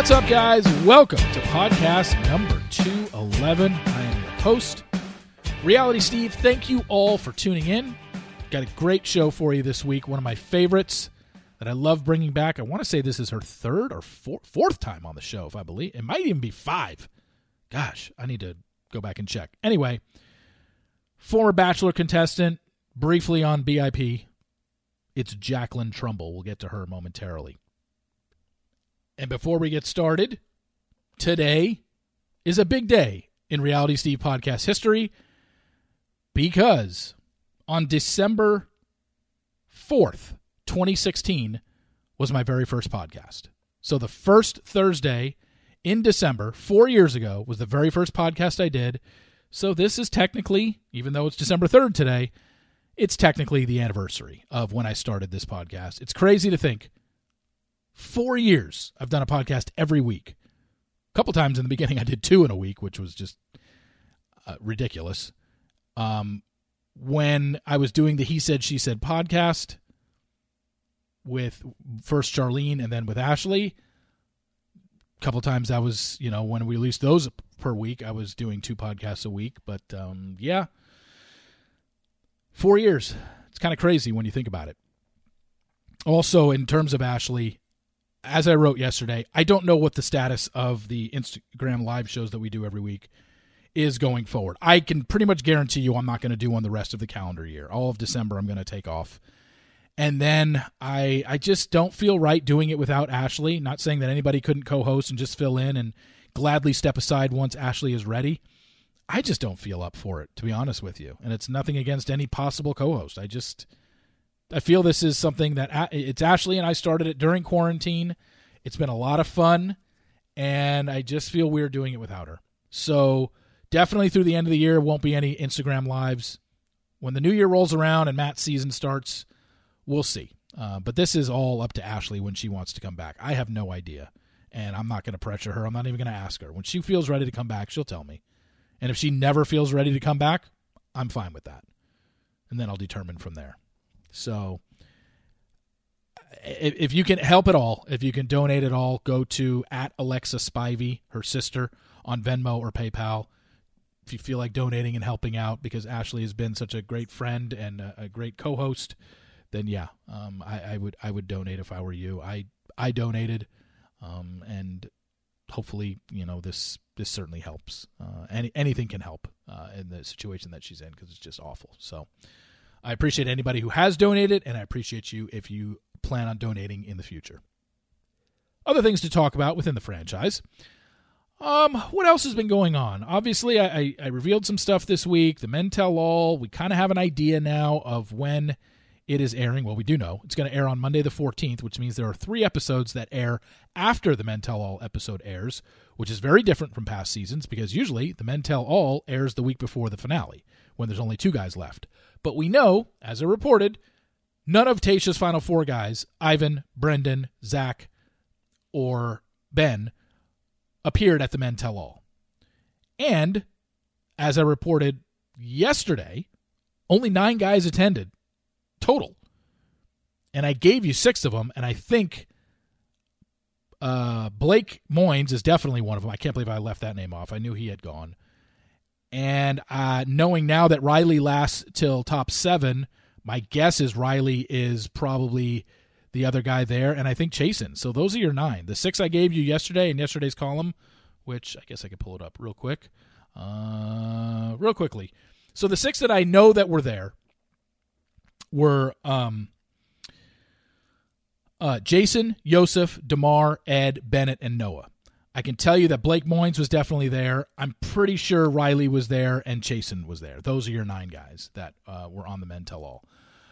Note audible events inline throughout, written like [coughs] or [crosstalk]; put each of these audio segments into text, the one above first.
What's up, guys? Welcome to podcast number 211. I am your host, Reality Steve. Thank you all for tuning in. Got a great show for you this week. One of my favorites that I love bringing back. I want to say this is her third or four, fourth time on the show, if I believe. It might even be five. Gosh, I need to go back and check. Anyway, former Bachelor contestant, briefly on BIP. It's Jacqueline Trumbull. We'll get to her momentarily. And before we get started, today is a big day in Reality Steve podcast history because on December 4th, 2016, was my very first podcast. So the first Thursday in December, four years ago, was the very first podcast I did. So this is technically, even though it's December 3rd today, it's technically the anniversary of when I started this podcast. It's crazy to think four years I've done a podcast every week. A couple times in the beginning I did two in a week, which was just uh, ridiculous. Um, when I was doing the He Said She Said podcast with first Charlene and then with Ashley, a couple times I was, you know, when we released those per week, I was doing two podcasts a week. But um, yeah, four years. It's kind of crazy when you think about it. Also, in terms of Ashley, as I wrote yesterday, I don't know what the status of the Instagram live shows that we do every week is going forward. I can pretty much guarantee you I'm not going to do one the rest of the calendar year. All of December I'm going to take off. And then I I just don't feel right doing it without Ashley. Not saying that anybody couldn't co-host and just fill in and gladly step aside once Ashley is ready. I just don't feel up for it to be honest with you. And it's nothing against any possible co-host. I just I feel this is something that it's Ashley and I started it during quarantine. It's been a lot of fun, and I just feel weird doing it without her. So definitely through the end of the year won't be any Instagram lives. When the new year rolls around and Matt's season starts, we'll see. Uh, but this is all up to Ashley when she wants to come back. I have no idea, and I'm not going to pressure her. I'm not even going to ask her. When she feels ready to come back, she'll tell me. And if she never feels ready to come back, I'm fine with that. And then I'll determine from there. So if you can help at all, if you can donate at all, go to at Alexa Spivey, her sister, on Venmo or PayPal. If you feel like donating and helping out, because Ashley has been such a great friend and a, great co-host, then yeah, um, I, I, would I would donate if I were you. I I donated, um, and hopefully you know this this certainly helps. Uh, any anything can help uh, in the situation that she's in because it's just awful. So. I appreciate anybody who has donated, and I appreciate you if you plan on donating in the future. Other things to talk about within the franchise. Um, what else has been going on? Obviously, I, I, revealed some stuff this week. The Men Tell All. We kind of have an idea now of when it is airing. Well, we do know it's going to air on Monday the 14th, which means there are three episodes that air after the Men Tell All episode airs, which is very different from past seasons because usually the Men Tell All airs the week before the finale when there's only two guys left. But we know, as I reported, none of Tayshia's final four guys, Ivan, Brendan, Zach, or Ben, appeared at the Men Tell All. And, as I reported yesterday, only nine guys attended total. And I gave you six of them, and I think uh, Blake Moynes is definitely one of them. I can't believe I left that name off. I knew he had gone. And uh, knowing now that Riley lasts till top seven, my guess is Riley is probably the other guy there, and I think Chasen. So those are your nine. The six I gave you yesterday in yesterday's column, which I guess I could pull it up real quick, uh, real quickly. So the six that I know that were there were um, uh, Jason, Yosef, Demar, Ed, Bennett, and Noah. I can tell you that Blake Moynes was definitely there. I'm pretty sure Riley was there and Chasen was there. Those are your nine guys that uh, were on the Men Tell All.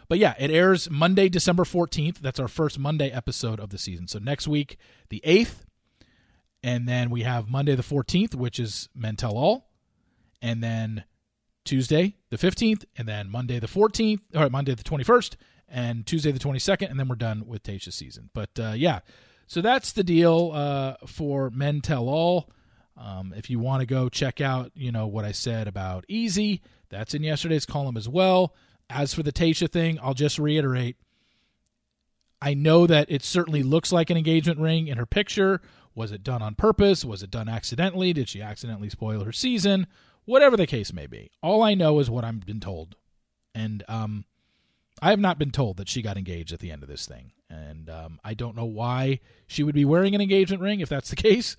But yeah, it airs Monday, December 14th. That's our first Monday episode of the season. So next week, the 8th. And then we have Monday the 14th, which is Men Tell All. and then Tuesday the 15th, and then Monday the 14th, or Monday the 21st, and Tuesday the 22nd, and then we're done with Tayshia's season. But uh, yeah, so that's the deal uh, for Men Tell All. Um, if you want to go check out, you know, what I said about Easy, that's in yesterday's column as well. As for the Tayshia thing, I'll just reiterate. I know that it certainly looks like an engagement ring in her picture. Was it done on purpose? Was it done accidentally? Did she accidentally spoil her season? Whatever the case may be. All I know is what I've been told. And um, I have not been told that she got engaged at the end of this thing. And um, I don't know why she would be wearing an engagement ring if that's the case.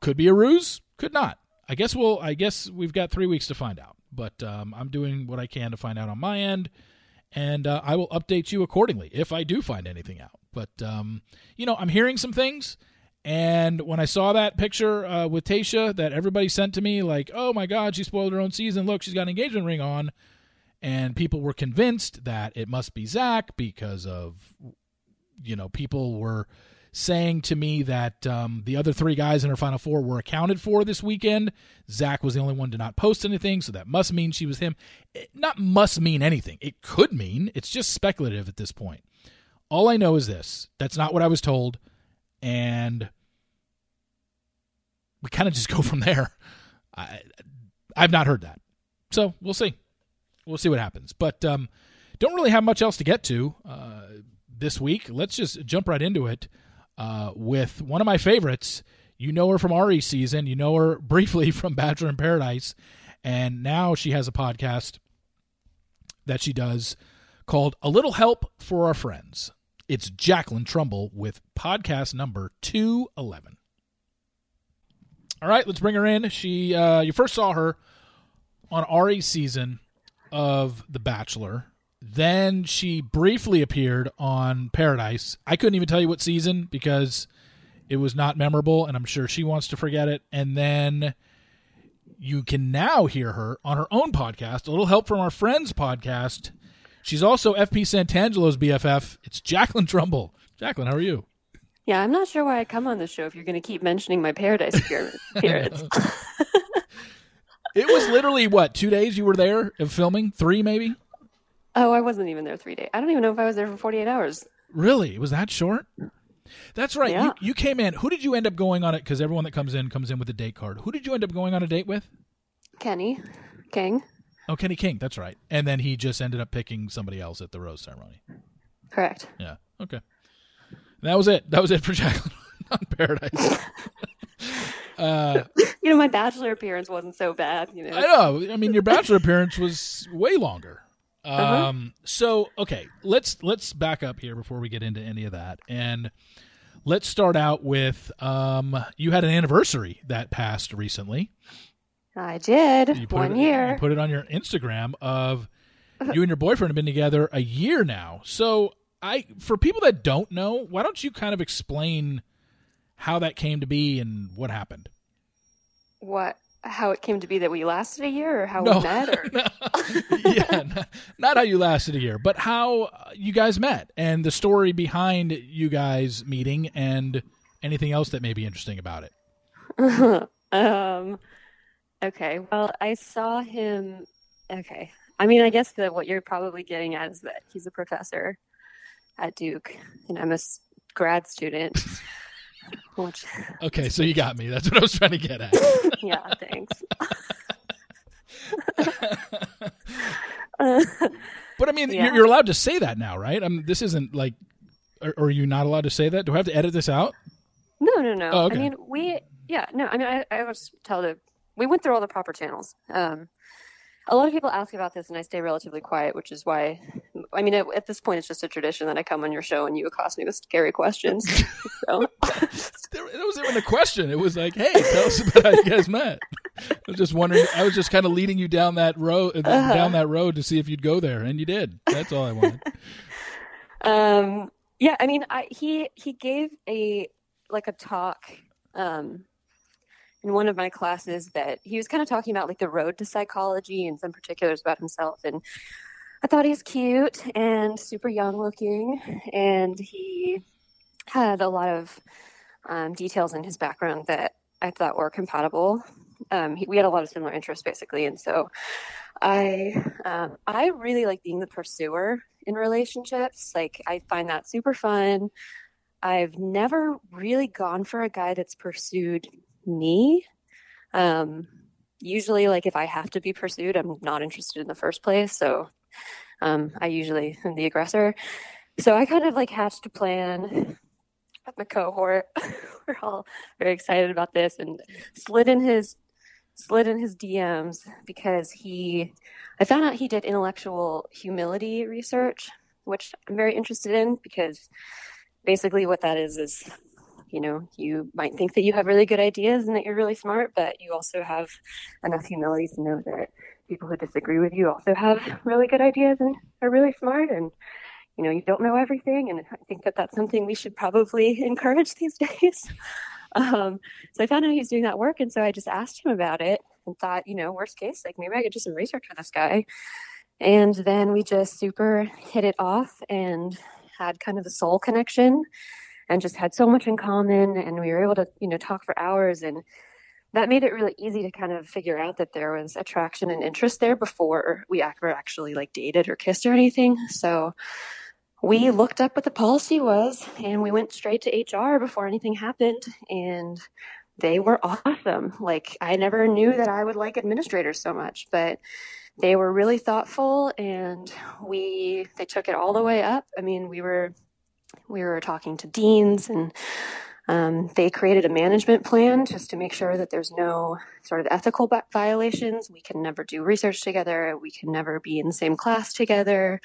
Could be a ruse, could not. I guess we'll. I guess we've got three weeks to find out. But um, I'm doing what I can to find out on my end, and uh, I will update you accordingly if I do find anything out. But um, you know, I'm hearing some things, and when I saw that picture uh, with Tayshia that everybody sent to me, like, "Oh my God, she spoiled her own season. Look, she's got an engagement ring on," and people were convinced that it must be Zach because of, you know, people were saying to me that um, the other three guys in her final four were accounted for this weekend. Zach was the only one to not post anything, so that must mean she was him. It not must mean anything. It could mean. It's just speculative at this point. All I know is this. That's not what I was told, and we kind of just [laughs] go from there. I, I've not heard that, so we'll see. We'll see what happens. But um, don't really have much else to get to uh, this week. Let's just jump right into it uh, with one of my favorites. You know her from Ari season. You know her [laughs] briefly from Bachelor in Paradise, and now she has a podcast that she does called "A Little Help for Our Friends." It's Jacqueline Trumbull with podcast number two eleven. All right, let's bring her in. She, uh, you first saw her on Ari's season of The Bachelor. Then she briefly appeared on Paradise. I couldn't even tell you what season because it was not memorable, and I'm sure she wants to forget it. And then you can now hear her on her own podcast, a little help from our friends podcast. She's also FP Santangelo's BFF. It's Jacqueline Trumbull. Jacqueline, how are you? Yeah, I'm not sure why I come on the show if you're going to keep mentioning my Paradise [laughs] appearance. it was literally what two days you were there of filming, three maybe. Oh, I wasn't even there three days. I don't even know if I was there for 48 hours. Really? It was that short? That's right. Yeah. You, you came in. Who did you end up going on it? Because everyone that comes in comes in with a date card. Who did you end up going on a date with? Kenny King. Oh, Kenny King. That's right. And then he just ended up picking somebody else at the rose ceremony. Correct. Yeah. Okay. That was it. That was it for [laughs] Jacqueline on Paradise. [laughs] uh, You know, my bachelor appearance wasn't so bad. You know, I know. I mean, your bachelor appearance was way longer. Um, Uh-huh. so okay, let's let's back up here before we get into any of that, and let's start out with um, you had an anniversary that passed recently. I did You put one it, year. You put it on your Instagram of you and your boyfriend have been together a year now. So I, for people that don't know, why don't you kind of explain how that came to be and what happened? what? How it came to be that we lasted a year, or how No. we met, or [laughs] No. [laughs] yeah, not, how you lasted a year, but how you guys met and the story behind you guys meeting and anything else that may be interesting about it. [laughs] um, okay. Well, I saw him. Okay. I mean, I guess that what you're probably getting at is that he's a professor at Duke, and I'm a grad student. [laughs] Which, Okay, so you got me. That's what I was trying to get at. [laughs] yeah, thanks. But I mean, Yeah. you're, you're allowed to say that now, right? I mean, this isn't like, are, are you not allowed to say that? Do I have to edit this out? no, no, no. Oh, okay. I mean, we, yeah, no. I mean, I, I was tell the we went through all the proper channels. Um, a lot of people ask about this, and I stay relatively quiet, which is why. I mean, at, at this point, it's just a tradition that I come on your show and you accost me with scary questions. [laughs] so, [laughs] It wasn't even a question. It was like, hey, tell us about how you guys met. I was just wondering. I was just kind of leading you down that road, Uh-huh. down that road to see if you'd go there, and you did. That's all I wanted. [laughs] um, yeah, I mean, I, he he gave a like a talk um, in one of my classes that he was kind of talking about like the road to psychology and some particulars about himself, and I thought he was cute and super young looking, and he had a lot of um, details in his background that I thought were compatible um, he, we had a lot of similar interests basically, and so I um, I really like being the pursuer in relationships. Like I find that super fun. I've never really gone for a guy that's pursued me. Um, usually, like if I have to be pursued, I'm not interested in the first place. So um, I usually am the aggressor. So I kind of like hatched a plan with my cohort. [laughs] We're all very excited about this and slid in his slid in his DMs because he I found out he did intellectual humility research, which I'm very interested in because basically what that is is you know you might think that you have really good ideas and that you're really smart but you also have enough humility to know that people who disagree with you also have really good ideas and are really smart and you know you don't know everything and i think that that's something we should probably [laughs] encourage these [laughs] days. Um, so i found out he's doing that work and so i just asked him about it and thought you know worst case like maybe i could do some research with this guy. And then we just super hit it off and had kind of a soul connection and just had so much in common and we were able to you know talk for hours and that made it really easy to kind of figure out that there was attraction and interest there before we ever actually like dated or kissed or anything. So we looked up what the policy was and we went straight to hr before anything happened and they were awesome. Like i never knew that i would like administrators so much but they were really thoughtful and we they took it all the way up. I mean we were we were talking to deans and um, they created a management plan just to make sure that there's no sort of ethical violations. We can never do research together. We can never be in the same class together.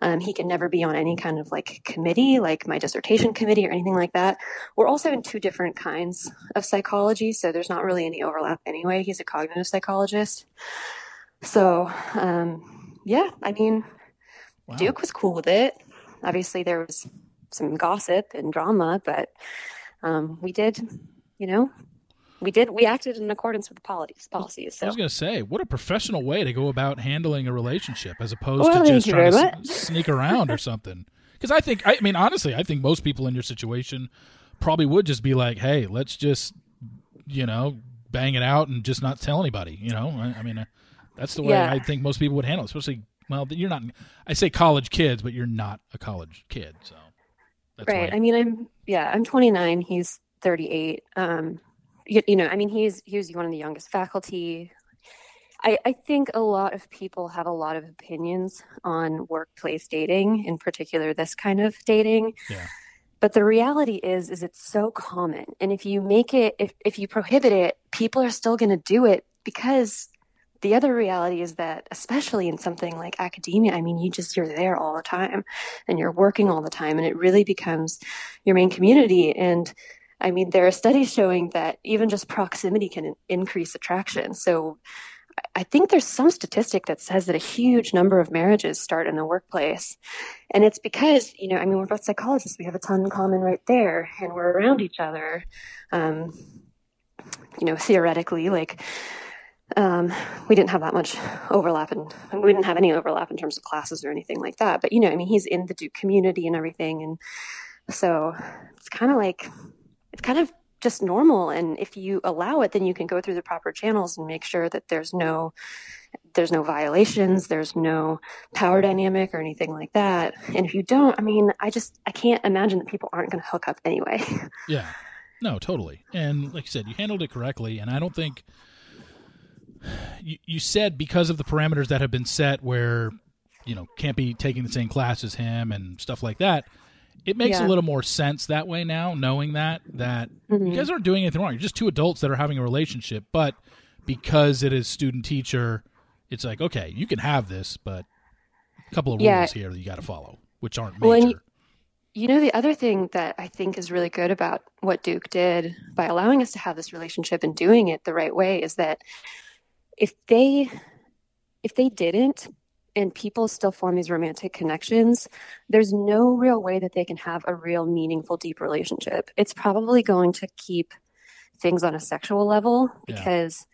Um, he can never be on any kind of like committee like my dissertation committee or anything like that. We're also in two different kinds of psychology so there's not really any overlap anyway. He's a cognitive psychologist. So, um, yeah, I mean, wow. Duke was cool with it. Obviously, there was some gossip and drama, but um, we did, you know, we did we acted in accordance with the policies. policies so. I was going to say, what a professional way to go about handling a relationship, as opposed well, to just trying to s- sneak around or something. [laughs] Because I think, I mean, honestly, I think most people in your situation probably would just be like, "Hey, let's just, you know, bang it out and just not tell anybody." You know, I, I mean. Uh, that's the way yeah. I think most people would handle it, especially well, you're not. I say college kids, but you're not a college kid, so. Right. Why. I mean, I'm yeah. I'm 29. He's 38. Um, you, you know, I mean, he's he's one of the youngest faculty. I, I think a lot of people have a lot of opinions on workplace dating, in particular this kind of dating. Yeah. But the reality is, is it's so common, and if you make it, if if you prohibit it, people are still going to do it because the other reality is that especially in something like academia i mean you just you're there all the time and you're working all the time and it really becomes your main community and i mean there are studies showing that even just proximity can increase attraction so I think there's some statistic that says that a huge number of marriages start in the workplace. And it's because, you know, I mean, we're both psychologists. We have a ton in common right there and we're around each other. Um, you know, theoretically, like um, we didn't have that much overlap and we didn't have any overlap in terms of classes or anything like that. But, you know, I mean, he's in the Duke community and everything. And so it's kind of like, it's kind of just normal. And if you allow it, then you can go through the proper channels and make sure that there's no, there's no violations, there's no power dynamic or anything like that. And if you don't, I mean, I just, I can't imagine that people aren't going to hook up anyway. [laughs] Yeah. No, totally. And like you said, you handled it correctly. And I don't think, you, you said because of the parameters that have been set where you know can't be taking the same class as him and stuff like that it makes yeah. a little more sense that way now knowing that that mm-hmm. you guys aren't doing anything wrong you're just two adults that are having a relationship but because it is student teacher it's like okay you can have this but a couple of rules yeah. here that you got to follow which aren't major well, you know, the other thing that I think is really good about what Duke did by allowing us to have this relationship and doing it the right way is that if they if they didn't and people still form these romantic connections, there's no real way that they can have a real meaningful, deep relationship. It's probably going to keep things on a sexual level because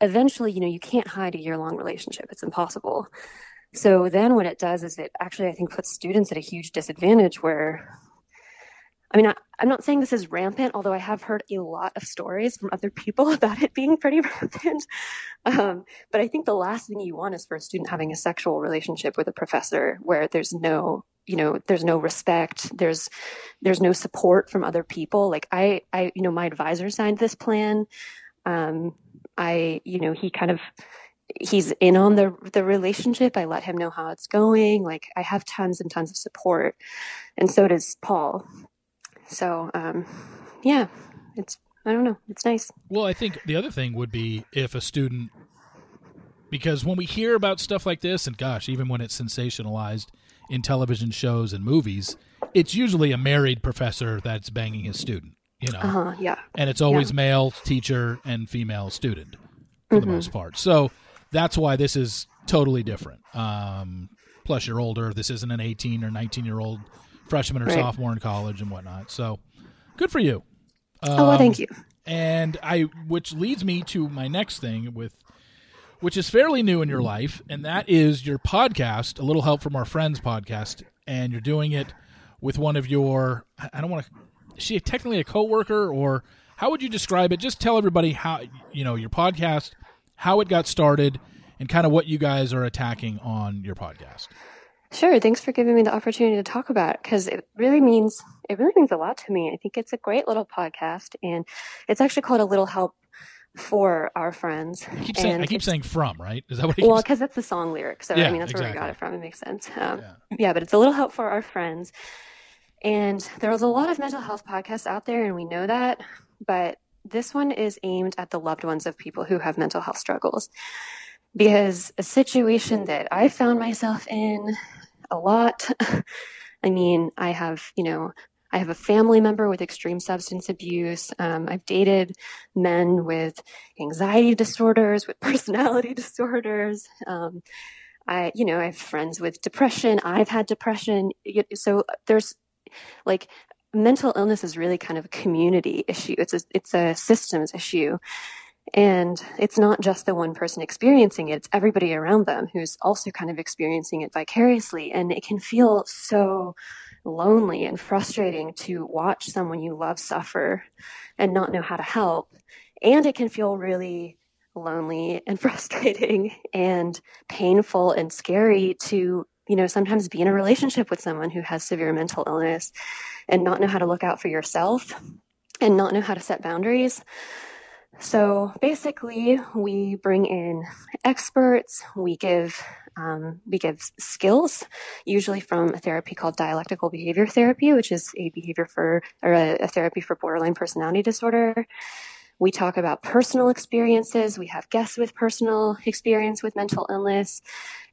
yeah. eventually, you know, you can't hide a year long relationship. It's impossible. So then what it does is it actually, I think, puts students at a huge disadvantage where I mean, I, am not saying this is rampant, although I have heard a lot of stories from other people [laughs] about it being pretty [laughs] rampant. Um, but I think the last thing you want is for a student having a sexual relationship with a professor where there's no, you know, there's no respect, there's, there's no support from other people. Like I, I, you know, my advisor signed this plan. Um, I, you know, he kind of, he's in on the the relationship. I let him know how it's going. Like I have tons and tons of support, and so does Paul. So, um, yeah, it's, I don't know, it's nice. Well, I think the other thing would be if a student, because when we hear about stuff like this, and gosh, even when it's sensationalized in television shows and movies, it's usually a married professor that's banging his student, you know? Uh-huh, yeah. And it's always yeah. male teacher and female student for mm-hmm. the most part. So that's why this is totally different. Um, plus, you're older. This isn't an 18 or 19 year old freshman or right. sophomore in college and whatnot. So good for you. Um, oh, well, thank you. And I, which leads me to my next thing with, which is fairly new in your life, and that is your podcast, a little help from our friends podcast, and you're doing it with one of your, I don't want to, is she technically a coworker or how would you describe it? Just tell everybody how, you know, your podcast, how it got started, and kind of what you guys are attacking on your podcast. Sure. Thanks for giving me the opportunity to talk about it because it really means it really means a lot to me. I think it's a great little podcast, and it's actually called a little help for our friends. I keep saying, I keep saying from, right? Is that what? well, because that's the song lyric. So yeah, I mean, that's exactly. where we got it from. It makes sense. Um, yeah. yeah, but it's a little help for our friends. And there's a lot of mental health podcasts out there, and we know that. But this one is aimed at the loved ones of people who have mental health struggles. Because a situation that I found myself in a lot. [laughs] I mean, I have, you know, I have a family member with extreme substance abuse. Um, I've dated men with anxiety disorders, with [laughs] personality disorders. Um, I, you know, I have friends with depression. I've had depression. So there's like mental illness is really kind of a community issue. It's a, it's a systems issue. And it's not just the one person experiencing it, it's everybody around them who's also kind of experiencing it vicariously. And it can feel so lonely and frustrating to watch someone you love suffer and not know how to help. And it can feel really lonely and [laughs] frustrating and painful and scary to, you know, sometimes be in a relationship with someone who has severe mental illness and not know how to look out for yourself and not know how to set boundaries. So basically, we bring in experts. We give um, we give skills, usually from a therapy called dialectical behavior therapy, which is a behavior for or a, a therapy for borderline personality disorder. We talk about personal experiences. We have guests with personal experience with mental illness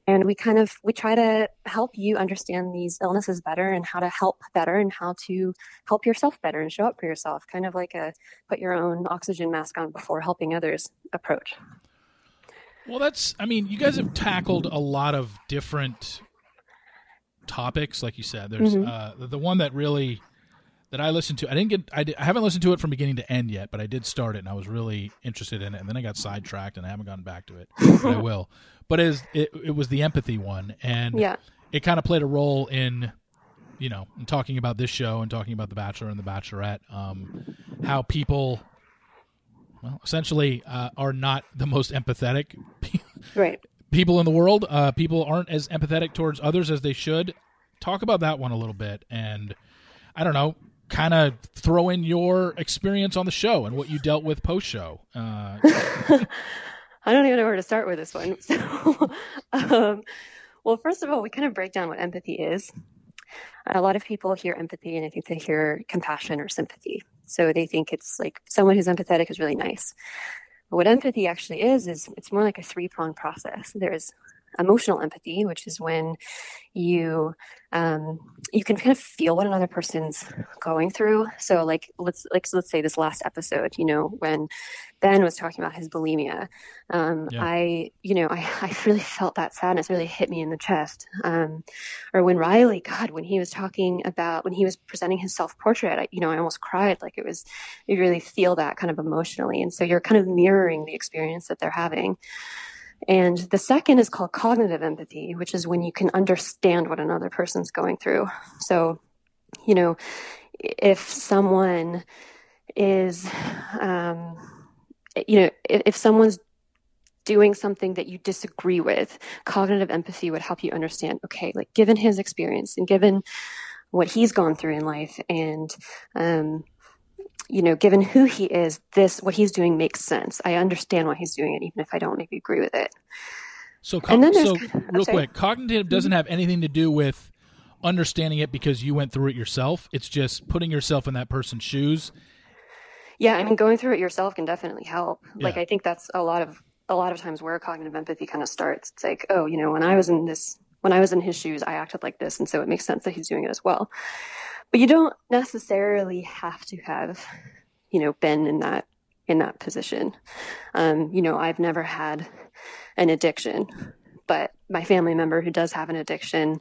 and we kind of we try to help you understand these illnesses better and how to help better and how to help yourself better and show up for yourself kind of like a put your own oxygen mask on before helping others approach well that's i mean you guys have tackled a lot of different topics like you said there's mm-hmm. uh, the one that really that I listened to. I didn't get. I, did, I, haven't listened to it from beginning to end yet, but I did start it, and I was really interested in it. And then I got sidetracked, and I haven't gotten back to it. but I [laughs] will. But it, it was the empathy one, and yeah. it kind of played a role in, you know, in talking about this show and talking about the Bachelor and the Bachelorette. Um, how people, well, essentially, uh, are not the most empathetic. [laughs] right. People in the world. Uh, people aren't as empathetic towards others as they should. Talk about that one a little bit, and I don't know kind of throw in your experience on the show and what you dealt with post show. Uh, [laughs] I don't even know where to start with this one. [laughs] So, um, well, first of all, we kind of break down what empathy is. A lot of people hear empathy and I think they hear compassion or sympathy. So they think it's like someone who's empathetic is really nice. But what empathy actually is, is it's more like a three pronged process. There's emotional empathy, which is when you um, you can kind of feel what another person's going through. So like let's like so let's say this last episode, you know, when Ben was talking about his bulimia, um, yeah. I you know I, [laughs] I really felt that sadness really hit me in the chest. Um, or when Riley, God, when he was talking about when he was presenting his self portrait, you know I almost cried. Like it was you really feel that kind of emotionally, and so you're kind of mirroring the experience that they're having. And the second is called cognitive empathy, which is when you can understand what another person's going through. So, you know, if someone is, um, you know, if, if someone's doing something that you disagree with, cognitive empathy would help you understand, okay, like given his experience and given what he's gone through in life and, um, you know, given who he is, this, what he's doing makes sense. I understand why he's doing it, even if I don't maybe agree with it. So, co- so real quick, cognitive doesn't mm-hmm. have anything to do with understanding it because you went through it yourself. It's just putting yourself in that person's shoes. Yeah, I mean, going through it yourself can definitely help. Yeah. Like, I think that's a lot of a lot of times where cognitive empathy kind of starts. It's like, oh, you know, when I was in this, when I was in his shoes, I acted like this, and so it makes sense that he's doing it as well. But you don't necessarily have to have, you know, been in that in that position. Um, you know, I've never had an addiction, but my family member who does have an addiction,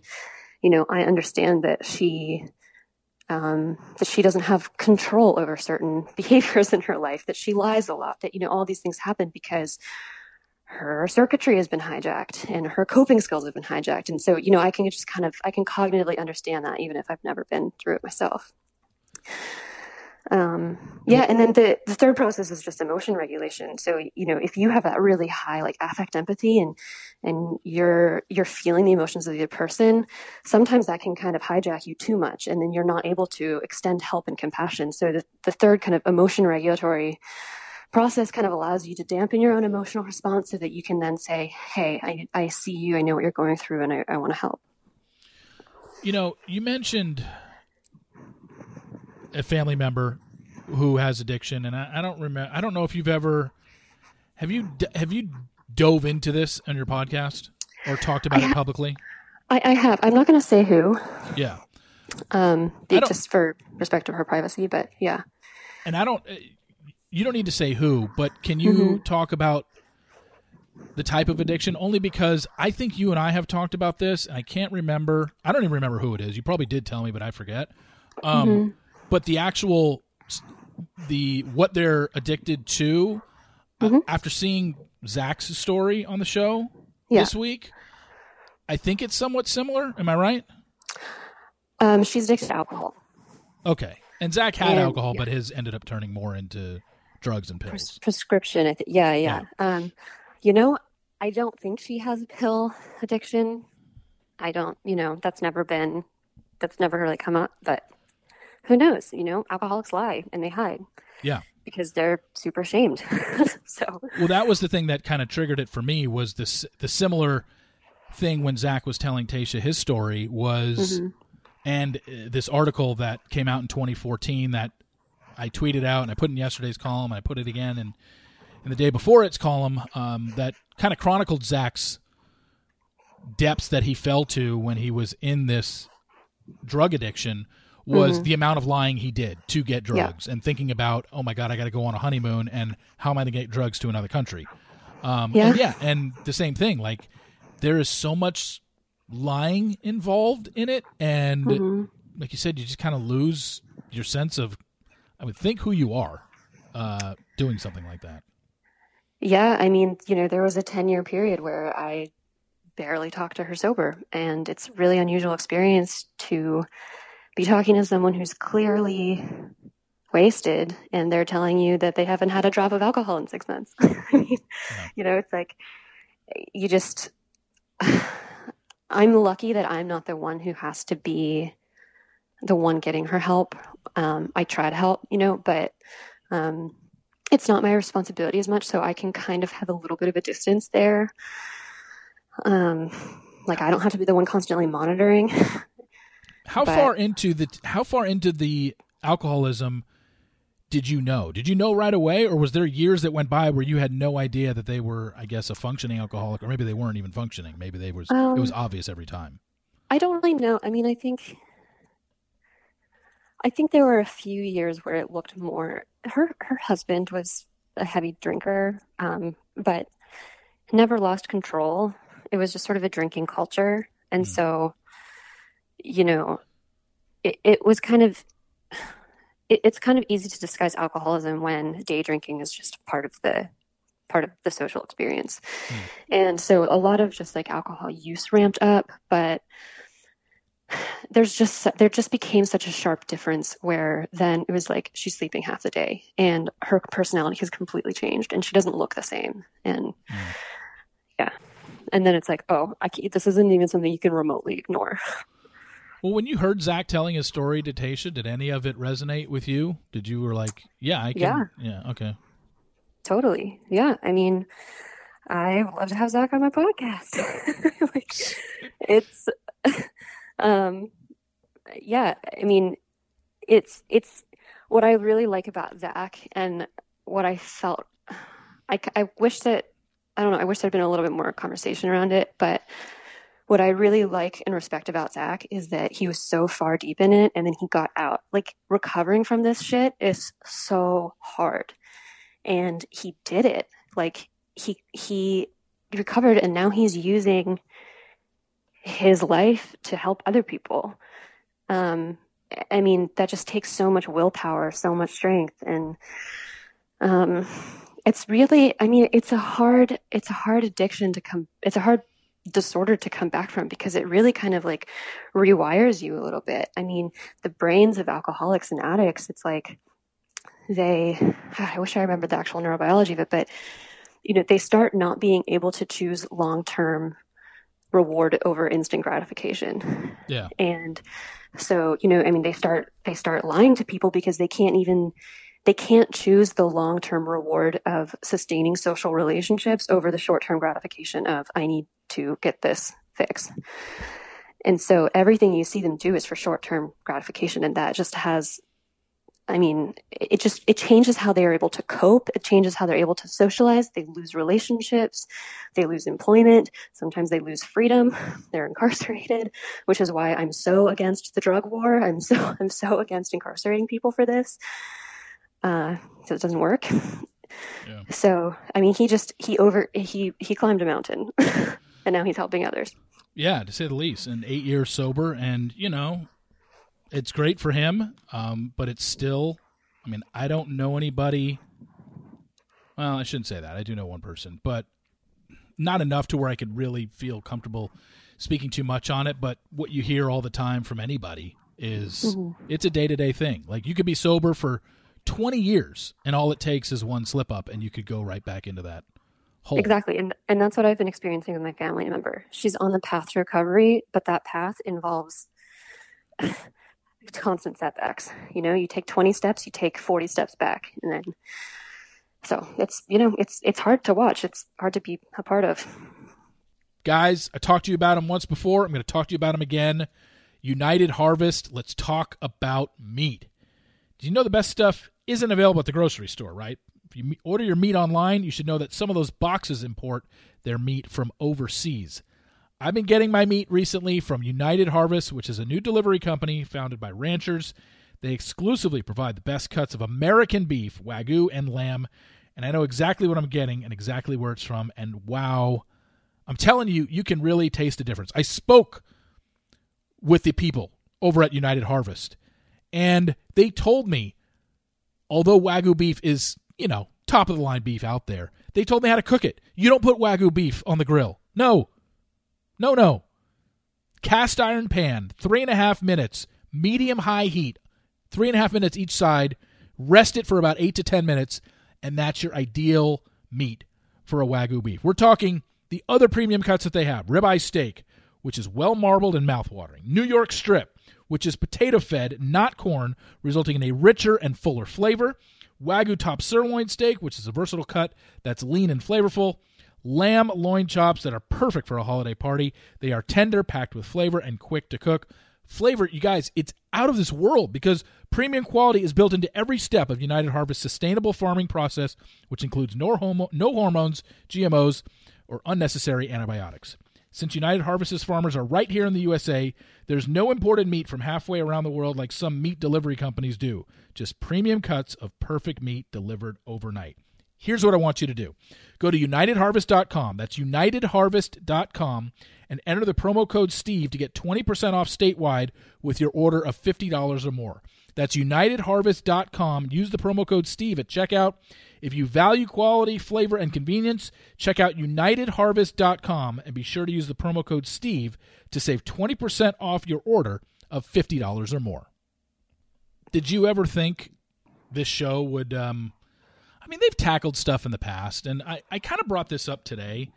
you know, I understand that she um, that she doesn't have control over certain [laughs] behaviors in her life, that she lies a lot, that, you know, all these things happen because her circuitry has been hijacked and her coping skills have been hijacked. And so, you know, I can just kind of, I can cognitively understand that even if I've never been through it myself. Um, yeah, and then the, the third process is just emotion regulation. So, you know, if you have that really high like affect empathy and and you're you're feeling the emotions of the other person, sometimes that can kind of hijack you too much, and then you're not able to extend help and compassion. So the the third kind of emotion regulatory process kind of allows you to dampen your own emotional response so that you can then say, Hey, I, I see you, I know what you're going through, and I, I want to help. You know, you mentioned a family member who has addiction, and I, I don't remember. I don't know if you've ever have you have you dove into this on your podcast or talked about I it publicly. I, I have. I'm not going to say who. Yeah. Um, just for respect of her privacy, but yeah. And I don't. You don't need to say who, but can you mm-hmm. talk about the type of addiction only because I think you and I have talked about this and I can't remember I don't even remember who it is. You probably did tell me but I forget. Um, mm-hmm but the actual the what they're addicted to uh, mm-hmm. uh, after seeing Zach's story on the show yeah. this week, I think it's somewhat similar. Am I right? Um, she's addicted to alcohol. Okay, and Zach had and, alcohol, yeah. but his ended up turning more into drugs and pills. Pres- prescription, I think. Yeah, yeah. yeah. Um, you know, I don't think she has a pill addiction. I don't. You know, that's never been. That's never really come up, but who knows? You know, alcoholics lie and they hide. Yeah. Because they're super ashamed. [laughs] so. Well, that was the thing that kind of triggered it for me was this the similar thing when Zach was telling Tayshia his story was, mm-hmm. and uh, this article that came out in 2014 that I tweeted out and I put in yesterday's column and I put it again and in the day before its column um, that kind of chronicled Zach's depths that he fell to when he was in this drug addiction was mm-hmm. the amount of lying he did to get drugs yeah. and thinking about, oh my God, I got to go on a honeymoon and how am I going to get drugs to another country? Um, yeah. And yeah. And the same thing, like there is so much lying involved in it. And mm-hmm. like you said, you just kind of lose your sense of, I would think who you are uh, doing something like that. Yeah. I mean, you know, there was a 10 year period where I barely talked to her sober and it's really unusual experience to be talking to someone who's clearly wasted and they're telling you that they haven't had a drop of alcohol in six months. [laughs] I mean, yeah. You know, it's like you just, [sighs] I'm lucky that I'm not the one who has to be the one getting her help. Um, I try to help, you know, but um, it's not my responsibility as much. So I can kind of have a little bit of a distance there. Um, like I don't have to be the one constantly monitoring. How but, far into the how far into the alcoholism did you know? Did you know right away, or was there years that went by where you had no idea that they were, I guess, a functioning alcoholic, or maybe they weren't even functioning? Maybe they was um, it was um, obvious every time. I don't really know. I mean, I think I think there were a few years where it looked more. Her her husband was a heavy drinker, um, but never lost control. It was just sort of a drinking culture, and mm. so you know, it, it was kind of, it, it's kind of easy to disguise alcoholism when day drinking is just part of the part of the social experience. Mm. And so a lot of just like alcohol use ramped up, but there's just there just became such a sharp difference where then it was like she's sleeping half the day and her personality has completely changed and she doesn't look the same. And mm. yeah. And then it's like oh I can't, this isn't even something you can remotely ignore. Well when you heard zach telling his story to Tayshia did any of it resonate with you? Did you were like yeah i can yeah, yeah okay. Totally. Yeah. I mean I love to have Zach on my podcast. [laughs] like, it's um, yeah, I mean, it's it's what I really like about Zach and what I felt. I I wish that I don't know. I wish there'd been a little bit more conversation around it, but what I really like and respect about Zach is that he was so far deep in it and then he got out. Like recovering from this shit is so hard. And he did it. Like he he recovered and now he's using his life to help other people. Um, I mean, that just takes so much willpower, so much strength, and um, it's really, I mean, it's a hard, it's a hard addiction to come, it's a hard disorder to come back from because it really kind of like rewires you a little bit. I mean, the brains of alcoholics and addicts, it's like they, [sighs] I wish I remembered the actual neurobiology of it, but you know, they start not being able to choose long term reward over instant gratification. Yeah. And so, you know, I mean they start they start lying to people because they can't even they can't choose the long-term reward of sustaining social relationships over the short-term gratification of I need to get this fixed. And so everything you see them do is for short-term gratification and that just has I mean, it just it changes how they are able to cope. It changes how they're able to socialize. They lose relationships, they lose employment. Sometimes they lose freedom. [laughs] They're incarcerated, which is why I'm so against the drug war. I'm so [laughs] I'm so against incarcerating people for this. Uh, so it doesn't work. Yeah. So I mean, he just he over he he climbed a mountain, [laughs] and now he's helping others. Yeah, to say the least. And eight years sober, and you know, it's great for him, um, but it's still. I mean, I don't know anybody. Well, I shouldn't say that. I do know one person, but not enough to where I could really feel comfortable speaking too much on it. But what you hear all the time from anybody is mm-hmm. it's a day to day thing. Like you could be sober for 20 years, and all it takes is one slip up, and you could go right back into that. Exactly. And, and that's what I've been experiencing with my family member. She's on the path to recovery, but that path involves constant setbacks. You know, you take 20 steps, you take 40 steps back, and then so it's you know it's it's hard to watch. It's hard to be a part of. Guys, I talked to you about them once before. I'm going to talk to you about them again. United Harvest. Let's talk about meat. Do you know the best stuff isn't available at the grocery store, right? If you order your meat online, you should know that some of those boxes import their meat from overseas. I've been getting my meat recently from United Harvest, which is a new delivery company founded by ranchers. They exclusively provide the best cuts of American beef, Wagyu, and lamb. And I know exactly what I'm getting and exactly where it's from. And wow, I'm telling you, you can really taste the difference. I spoke with the people over at United Harvest, and they told me, although Wagyu beef is, you know, top of the line beef out there, they told me how to cook it. You don't put Wagyu beef on the grill. No, no, no. Cast iron pan, three and a half minutes, medium high heat, three and a half minutes each side. Rest it for about eight to ten minutes, and that's your ideal meat for a Wagyu beef. We're talking the other premium cuts that they have ribeye steak, which is well marbled and mouthwatering, New York strip, which is potato fed, not corn, resulting in a richer and fuller flavor. Wagyu top sirloin steak, which is a versatile cut that's lean and flavorful lamb loin chops that are perfect for a holiday party. They are tender, packed with flavor, and quick to cook. Flavor, you guys, it's out of this world because premium quality is built into every step of United Harvest's sustainable farming process, which includes no, homo- no hormones, GMOs, or unnecessary antibiotics. Since United Harvest's farmers are right here in the USA, there's no imported meat from halfway around the world like some meat delivery companies do. Just premium cuts of perfect meat delivered overnight. Here's what I want you to do go to unitedharvest.com. That's unitedharvest.com and enter the promo code Steve to get 20% off statewide with your order of $50 or more. That's unitedharvest.com. Use the promo code Steve at checkout. If you value quality, flavor, and convenience, check out unitedharvest.com and be sure to use the promo code Steve to save 20% off your order of $50 or more. Did you ever think this show would um I mean they've tackled stuff in the past and I, I kind of brought this up today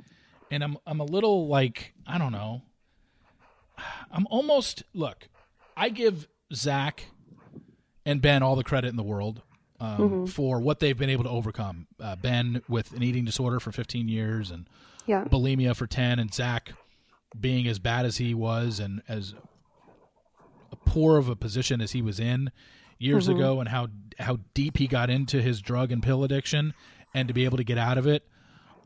and I'm I'm a little like I don't know. I'm almost look, I give Zach and Ben all the credit in the world um, mm-hmm. for what they've been able to overcome. Uh, ben with an eating disorder for 15 years and yeah. bulimia for 10, and Zach being as bad as he was and as poor of a position as he was in years mm-hmm. ago, and how how deep he got into his drug and pill addiction, and to be able to get out of it.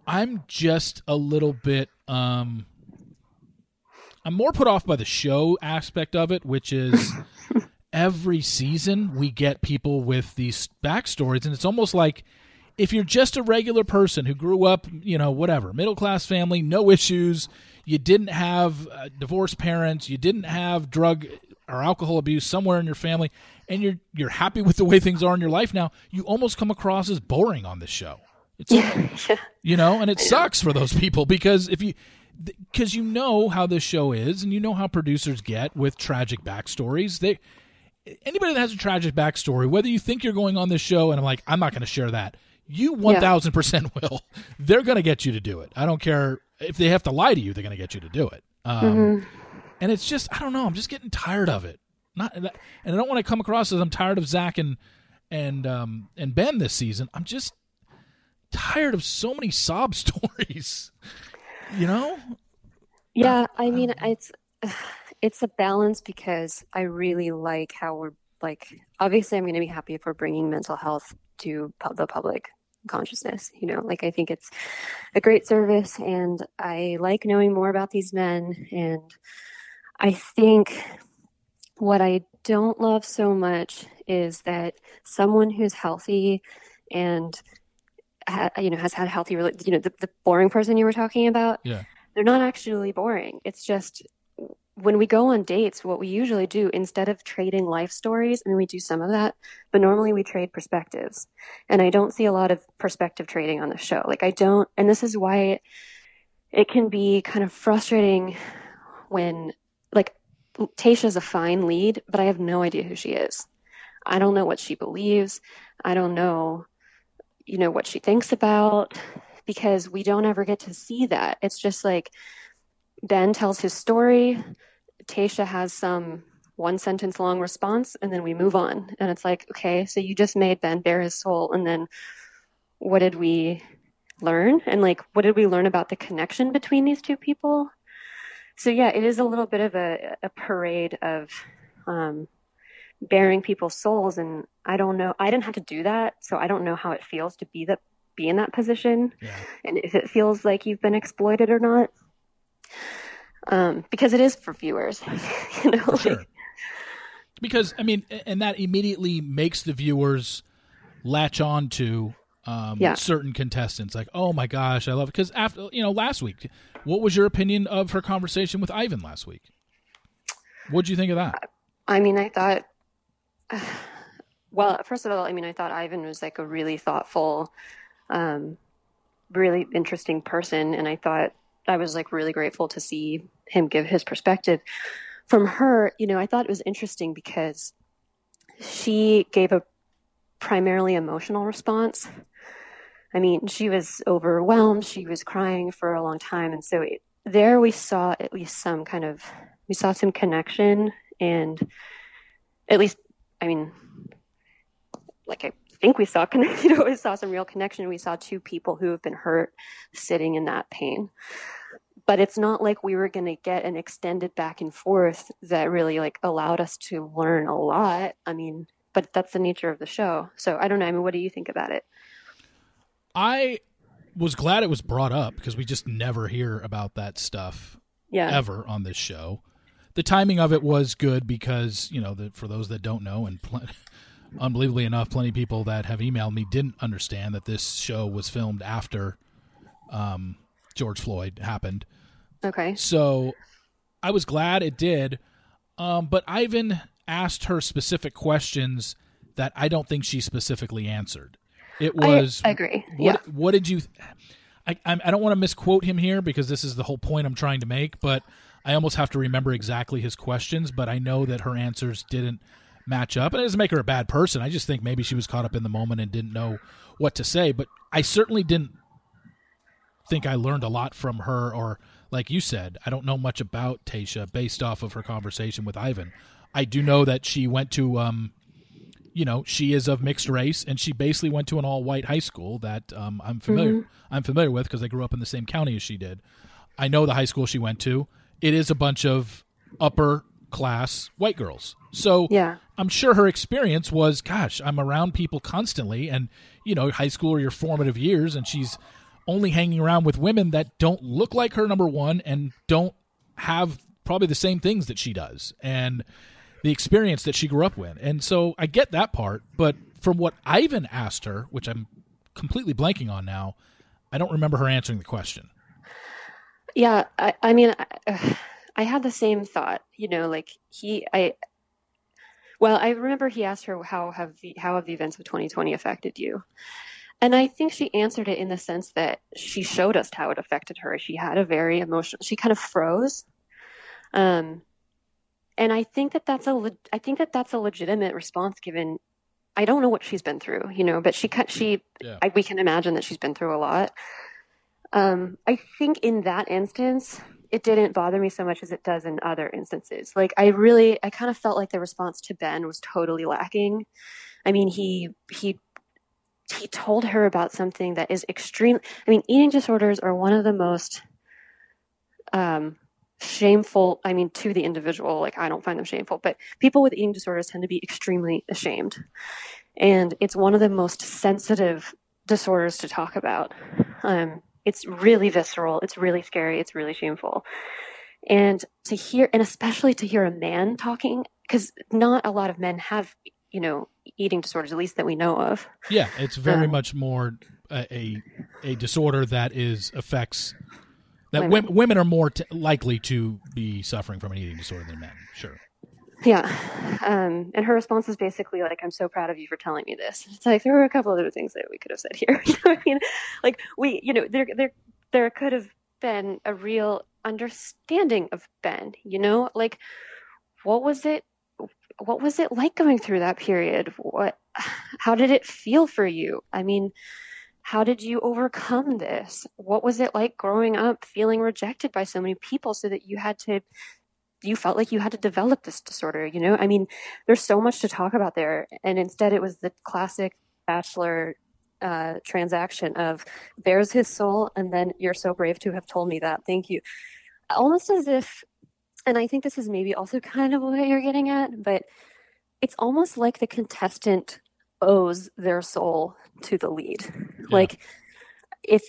I'm just a little bit. Um, I'm more put off by the show aspect of it, which is [laughs] every season we get people with these backstories, and it's almost like if you're just a regular person who grew up, you know, whatever, middle class family, no issues, you didn't have uh, divorced parents, you didn't have drug or alcohol abuse somewhere in your family, and you're you're happy with the way things are in your life now, you almost come across as boring on this show. It's yeah. [laughs] you know, and it sucks for those people because if you because you know how this show is and you know how producers get with tragic backstories. They anybody that has a tragic backstory, whether you think you're going on this show and I'm like, I'm not going to share that, you 1000% yeah. will. They're going to get you to do it. I don't care if they have to lie to you, they're going to get you to do it. Um, mm-hmm. And it's just, I don't know, I'm just getting tired of it. Not, and I don't want to come across as I'm tired of Zach and and um, and Ben this season. I'm just tired of so many sob [laughs] stories. You know? Yeah, I mean, it's [sighs] it's a balance because I really like how we're like obviously I'm going to be happy if we're bringing mental health to the public consciousness you know like I think it's a great service and I like knowing more about these men and I think what I don't love so much is that someone who's healthy and ha- you know has had healthy you know the, the boring person you were talking about yeah they're not actually boring it's just when we go on dates, what we usually do instead of trading life stories, I mean, we do some of that, but normally we trade perspectives. And I don't see a lot of perspective trading on the show. Like, I don't, and this is why it, it can be kind of frustrating when, like, Tayshia's a fine lead, but I have no idea who she is. I don't know what she believes. I don't know, you know, what she thinks about because we don't ever get to see that. It's just like, Ben tells his story. Tayshia has some one sentence long response, and then we move on. And it's like, okay, so you just made Ben bare his soul, and then what did we learn? And like, what did we learn about the connection between these two people? So yeah, it is a little bit of a, a parade of um, bearing people's souls, and I don't know. I didn't have to do that, so I don't know how it feels to be that be in that position, yeah. and if it feels like you've been exploited or not um, because it is for viewers, [laughs] you know. Sure. Because I mean, and that immediately makes the viewers latch on to um, yeah. certain contestants. Like, oh my gosh, I love it. Because after you know, last week, what was your opinion of her conversation with Ivan last week? What'd you think of that? I mean, I thought. [sighs] Well, first of all, I mean, I thought Ivan was like a really thoughtful, um, really interesting person, and I thought I was like really grateful to see him give his perspective. From her, you know, I thought it was interesting because she gave a primarily emotional response. I mean, she was overwhelmed, she was crying for a long time. And so it, there we saw at least some kind of, we saw some connection and at least, I mean, like I think we saw, [laughs] you know, we saw some real connection. We saw two people who have been hurt sitting in that pain. But it's not like we were going to get an extended back and forth that really like allowed us to learn a lot. I mean, but that's the nature of the show. So I don't know. I mean, what do you think about it? I was glad it was brought up because we just never hear about that stuff yeah. ever on this show. The timing of it was good because, you know, the, for those that don't know, and pl- [laughs] unbelievably enough, plenty of people that have emailed me didn't understand that this show was filmed after um, George Floyd happened. Okay. So I was glad it did. Um, but Ivan asked her specific questions that I don't think she specifically answered. It was. I, agree. What, yeah. What did you? I I don't want to misquote him here because this is the whole point I'm trying to make. But I almost have to remember exactly his questions. But I know that her answers didn't match up, and it doesn't make her a bad person. I just think maybe she was caught up in the moment and didn't know what to say. But I certainly didn't think I learned a lot from her or like you said, I don't know much about Tayshia based off of her conversation with Ivan. I do know that she went to um, you know, she is of mixed race, and she basically went to an all-white high school that um, I'm familiar mm-hmm. I'm familiar with because I grew up in the same county as she did. I know the high school she went to. It is a bunch of upper class white girls. So yeah. I'm sure her experience was, gosh, I'm around people constantly, and you know, high school are your formative years, and she's only hanging around with women that don't look like her. Number one, and don't have probably the same things that she does, and the experience that she grew up with. And so I get that part, but from what Ivan asked her, which I'm completely blanking on now, I don't remember her answering the question. Yeah, I, I mean, I, I had the same thought. You know, like he, I. Well, I remember he asked her how have the how have the events of 2020 affected you, and I think she answered it in the sense that she showed us how it affected her. She had a very emotional. She kind of froze. Um, and I think that that's a I think that that's a legitimate response given I don't know what she's been through, you know, but she she yeah. I, we can imagine that she's been through a lot. Um, I think in that instance, it didn't bother me so much as it does in other instances. Like I really, I kind of felt like the response to Ben was totally lacking. I mean, he he he told her about something that is extreme. I mean, eating disorders are one of the most um, shameful i mean to the individual like i don't find them shameful but people with eating disorders tend to be extremely ashamed. And it's one of the most sensitive disorders to talk about. Um, it's really visceral it's really scary it's really shameful. And to hear and especially to hear a man talking because not a lot of men have you know eating disorders at least that we know of. Yeah it's very um, much more a, a, a disorder that is affects that women, women are more t- likely to be suffering from an eating disorder than men. Sure. Yeah. Um, and her response is basically like, I'm so proud of you for telling me this. It's like, there were a couple other things that we could have said here. [laughs] I mean, like we, you know, there, there, there could have been a real understanding of Ben, you know, like what was it? What was it like going through that period? What, [sighs] how did it feel for you? I mean, how did you overcome this? What was it like growing up feeling rejected by so many people so that you had to you felt like you had to develop this disorder, you know? I mean, there's so much to talk about there and instead it was the classic bachelor uh, transaction of bears his soul and then you're so brave to have told me that. Thank you. Almost as if and I think this is maybe also kind of what you're getting at, but it's almost like the contestant owes their soul to the lead. Yeah. Like if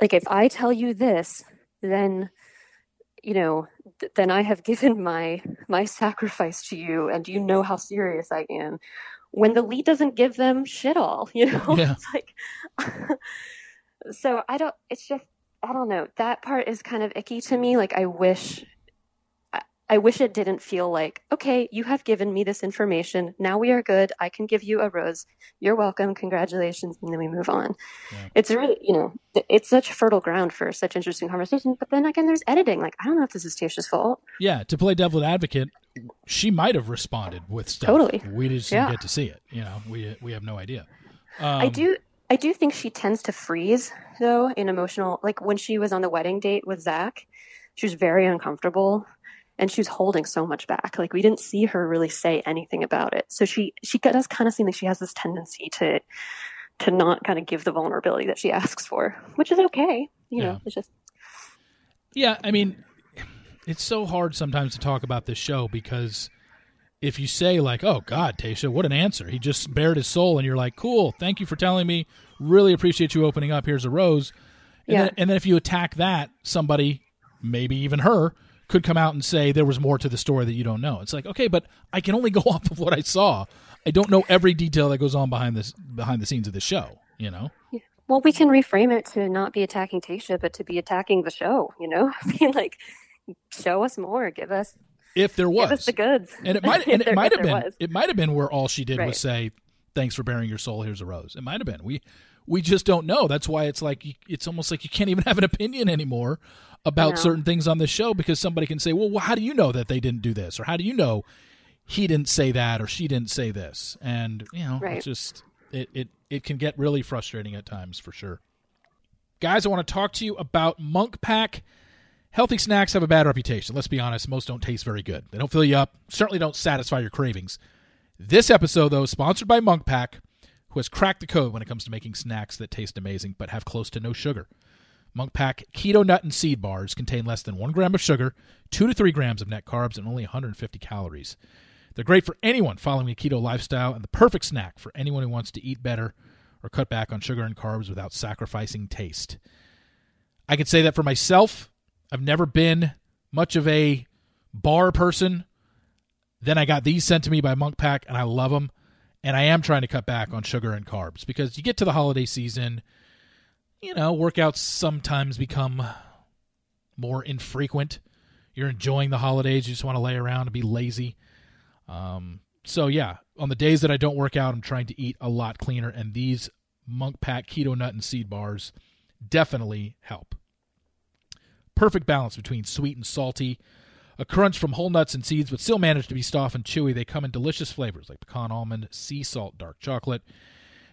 like if I tell you this, then you know, th- then I have [laughs] given my my sacrifice to you and you know how serious I am. When the lead doesn't give them shit all, [laughs] you know? Yeah. It's like [laughs] so I don't it's just I don't know. That part is kind of icky to me. Like I wish I wish it didn't feel like, okay, you have given me this information. Now we are good. I can give you a rose. You're welcome. Congratulations. And then we move on. Yeah. It's really, you know, it's such fertile ground for such interesting conversation. But then again, there's editing. Like, I don't know if this is Tayshia's fault. Yeah. To play devil's advocate, she might have responded with stuff. Totally. We just didn't get to see it. You know, we, we have no idea. Um, I do. I do think she tends to freeze though in emotional, like when she was on the wedding date with Zach, she was very uncomfortable and she was holding so much back. Like we didn't see her really say anything about it. So she she does kind of seem like she has this tendency to to not kind of give the vulnerability that she asks for, which is okay. You yeah. know, it's just Yeah, I mean, it's so hard sometimes to talk about this show because if you say like, "Oh God, Tayshia, what an answer! He just bared his soul," and you're like, "Cool, thank you for telling me. Really appreciate you opening up. Here's a rose." And, yeah. then, and then if you attack that, somebody, maybe even her, could come out and say there was more to the story that you don't know. It's like, okay, but I can only go [laughs] off of what I saw. I don't know every detail that goes on behind this behind the scenes of the show. You know. Well, we can reframe it to not be attacking Tayshia, but to be attacking the show. You know, [laughs] I mean, like, show us more, give us if there was give us the goods, and it might [laughs] and it might have been was. it might have been where all she did Right. was say thanks for bearing your soul here's a rose it might have been we we just don't know that's why it's like it's almost like you can't even have an opinion anymore about certain things on the show because somebody can say well how do you know that they didn't do this or how do you know he didn't say that or she didn't say this and you know Right. it's just it, it it can get really frustrating at times for sure guys i want to talk to you about munk pack Healthy snacks have a bad reputation. Let's be honest, most don't taste very good. They don't fill you up, certainly don't satisfy your cravings. This episode, though, is sponsored by Munk Pack, who has cracked the code when it comes to making snacks that taste amazing but have close to no sugar. Munk Pack keto nut and seed bars contain less than one gram of sugar, two to three grams of net carbs, and only 150 calories. They're great for anyone following a keto lifestyle and the perfect snack for anyone who wants to eat better or cut back on sugar and carbs without sacrificing taste. I can say that for myself. I've never been much of a bar person. Then I got these sent to me by Munk Pack, and I love them. And I am trying to cut back on sugar and carbs because you get to the holiday season, you know, workouts sometimes become more infrequent. You're enjoying the holidays, you just want to lay around and be lazy. Um, so yeah, on the days that I don't work out, I'm trying to eat a lot cleaner, and these Munk Pack keto nut and seed bars definitely help perfect balance between sweet and salty. A crunch from whole nuts and seeds, but still manage to be soft and chewy. They come in delicious flavors like pecan almond, sea salt, dark chocolate,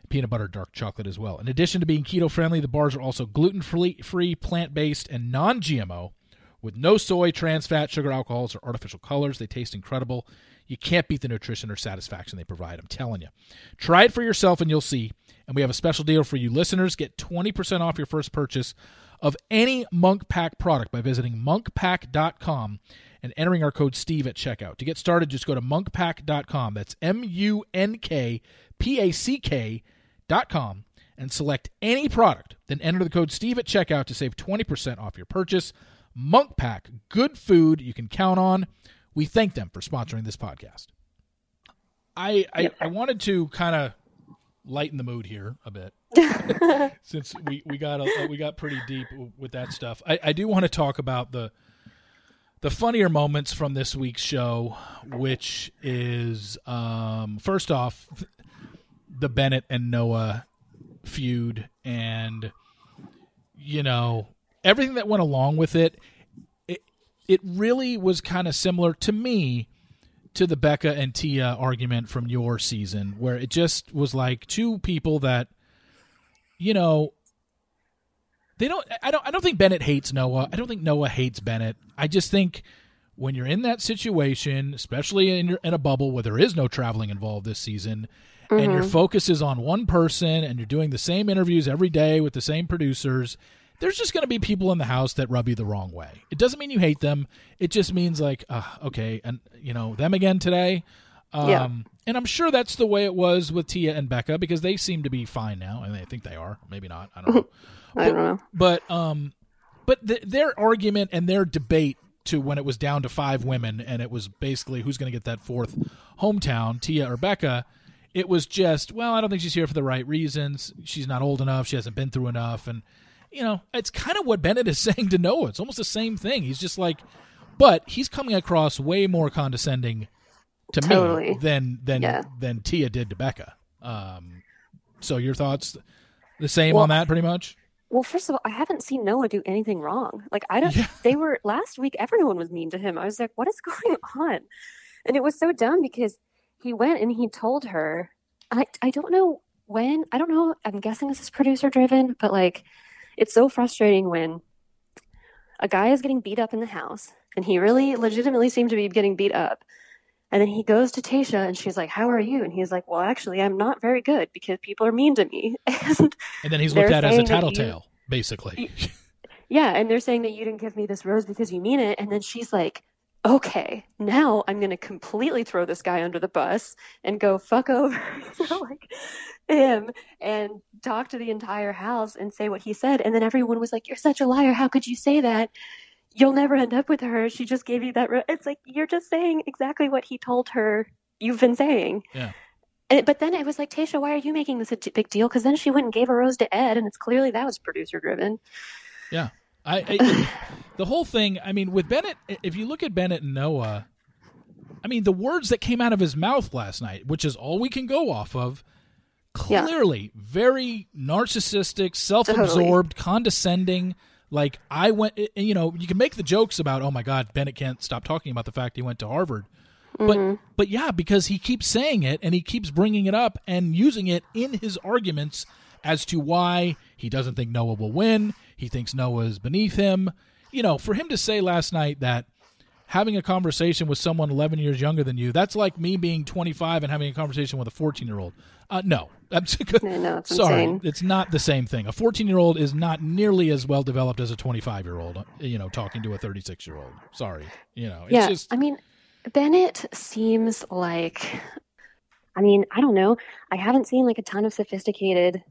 peanut butter, dark chocolate as well. In addition to being keto friendly, the bars are also gluten free, plant based, and non GMO with no soy, trans fat, sugar, alcohols, or artificial colors. They taste incredible. You can't beat the nutrition or satisfaction they provide. I'm telling you. Try it for yourself and you'll see. And we have a special deal for you listeners. Get 20% off your first purchase of any Munk Pack product by visiting munkpack.com and entering our code Steve at checkout. To get started, just go to munkpack.com. That's M U N K P A C K.com and select any product. Then enter the code Steve at checkout to save 20% off your purchase. Munk Pack, good food you can count on. We thank them for sponsoring this podcast. I I, I wanted to kind of lighten the mood here a bit [laughs] since we, we got a, we got pretty deep with that stuff. I, I do want to talk about the the funnier moments from this week's show, which is um, first off the Bennett and Noah feud, and you know everything that went along with it. It it really was kind of similar to me to the Becca and Tia argument from your season, where it just was like two people that, you know, they don't. I don't. I don't think Bennett hates Noah. I don't think Noah hates Bennett. I just think when you're in that situation, especially in your, in a bubble where there is no traveling involved this season, and your focus is on one person, and you're doing the same interviews every day with the same producers. There's just going to be people in the house that rub you the wrong way. It doesn't mean you hate them. It just means like, uh, okay, and you know them again today. Um, Yeah. And I'm sure that's the way it was with Tia and Becca because they seem to be fine now, and I think they are. Maybe not. I don't [laughs] know. I don't know. But um, but th- their argument and their debate to when it was down to five women and it was basically who's going to get that fourth hometown, Tia or Becca. It was just, well, I don't think she's here for the right reasons. She's not old enough. She hasn't been through enough, and you know, it's kind of what Bennett is [laughs] saying to Noah. It's almost the same thing. He's just like, but he's coming across way more condescending to me than than Yeah. than Tia did to Becca. Um, so your thoughts, the same Well, on that, pretty much. Well, first of all, I haven't seen Noah do anything wrong. Like I don't. Yeah. [laughs] They were last week. Everyone was mean to him. I was like, what is [laughs] going on? And it was so dumb because he went and he told her. I I don't know when. I don't know. I'm guessing this is producer driven, but like, it's so frustrating when a guy is getting beat up in the house, and he really legitimately seemed to be getting beat up. And then he goes to Tayshia and she's like, How are you? And he's like, Well, actually, I'm not very good because people are mean to me. [laughs] And And then he's looked at as a that you- tattletale, basically. Yeah, and they're saying that you didn't give me this rose because you mean it. And then she's like, okay, now I'm going to completely throw this guy under the bus and go fuck over [laughs] like him and talk to the entire house and say what he said. And then everyone was like, you're such a liar. How could you say that? You'll never end up with her. She just gave you that. Ro-. It's like, you're just saying exactly what he told her you've been saying. Yeah. And, but then it was like, Tayshia, why are you making this a t- big deal? Because then she went and gave a rose to Ed, and it's clearly that was producer driven. Yeah. I, I [coughs] the whole thing. I mean, with Bennett, if you look at Bennett and Noah, I mean, the words that came out of his mouth last night, which is all we can go off of, clearly yeah. very narcissistic, self-absorbed, totally. condescending. Like I went, you know, you can make the jokes about, oh my God, Bennett can't stop talking about the fact he went to Harvard. Mm-hmm. But but yeah, because he keeps saying it and he keeps bringing it up and using it in his arguments as to why he doesn't think Noah will win. He thinks Noah is beneath him. You know, for him to say last night that having a conversation with someone 11 years younger than you, that's like me being 25 and having a conversation with a 14 year old. Uh, no, I'm no, it's sorry, insane. it's not the same thing. A 14 year old is not nearly as well developed as a 25 year old. You know, talking to a 36 year old. Sorry, you know. yeah, just... I mean, Bennett seems like. I mean, I don't know. I haven't seen like a ton of sophisticated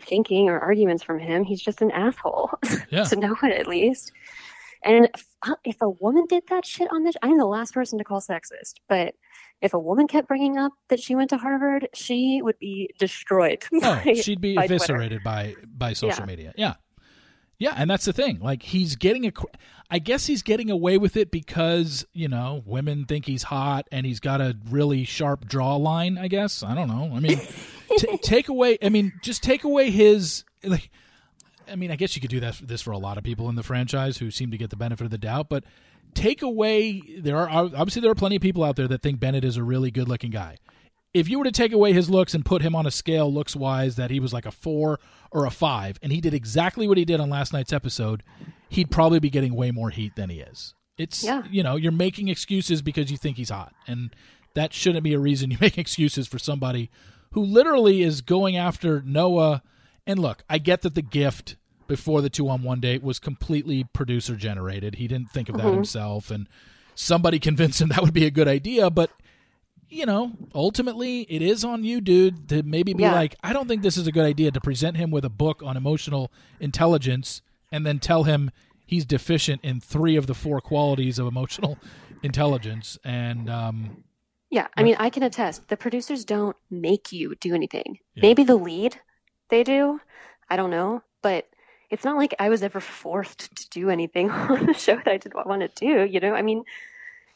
thinking or arguments from him. He's just an asshole. [laughs] Yeah. to know it at least. And if, uh, if, a woman did that shit on this, I'm the last person to call sexist. But if a woman kept bringing up that she went to Harvard, she would be destroyed. [laughs] Oh, by, she'd be eviscerated by by social yeah. media. Yeah, yeah, and that's the thing. Like he's getting a, I guess he's getting away with it because you know women think he's hot and he's got a really sharp draw jawline. I guess I don't know. I mean. [laughs] T- take away. I mean, just take away his. Like, I mean, I guess you could do that. This for a lot of people in the franchise who seem to get the benefit of the doubt, but take away. There are obviously there are plenty of people out there that think Bennett is a really good-looking guy. If you were to take away his looks and put him on a scale looks wise that he was like a four or a five, and he did exactly what he did on last night's episode, he'd probably be getting way more heat than he is. It's yeah. you know you're making excuses because you think he's hot, and that shouldn't be a reason you [laughs] make excuses for somebody who literally is going after Noah. And look, I get that the gift before the two on one date was completely producer generated. He didn't think of that mm-hmm. himself, and somebody convinced him [laughs] that would be a good idea. But you know, ultimately, it is on you, dude, to maybe be yeah. like, I don't think this is a good idea to present him with a book on emotional intelligence and then tell him he's deficient in three of the four qualities of emotional [laughs] intelligence. And um, yeah, I mean, I can attest. The producers don't make you do anything. Yeah. Maybe the lead they do. I don't know, but it's not like I was ever forced to do anything [laughs] on the show that I didn't want to do. You know, I mean,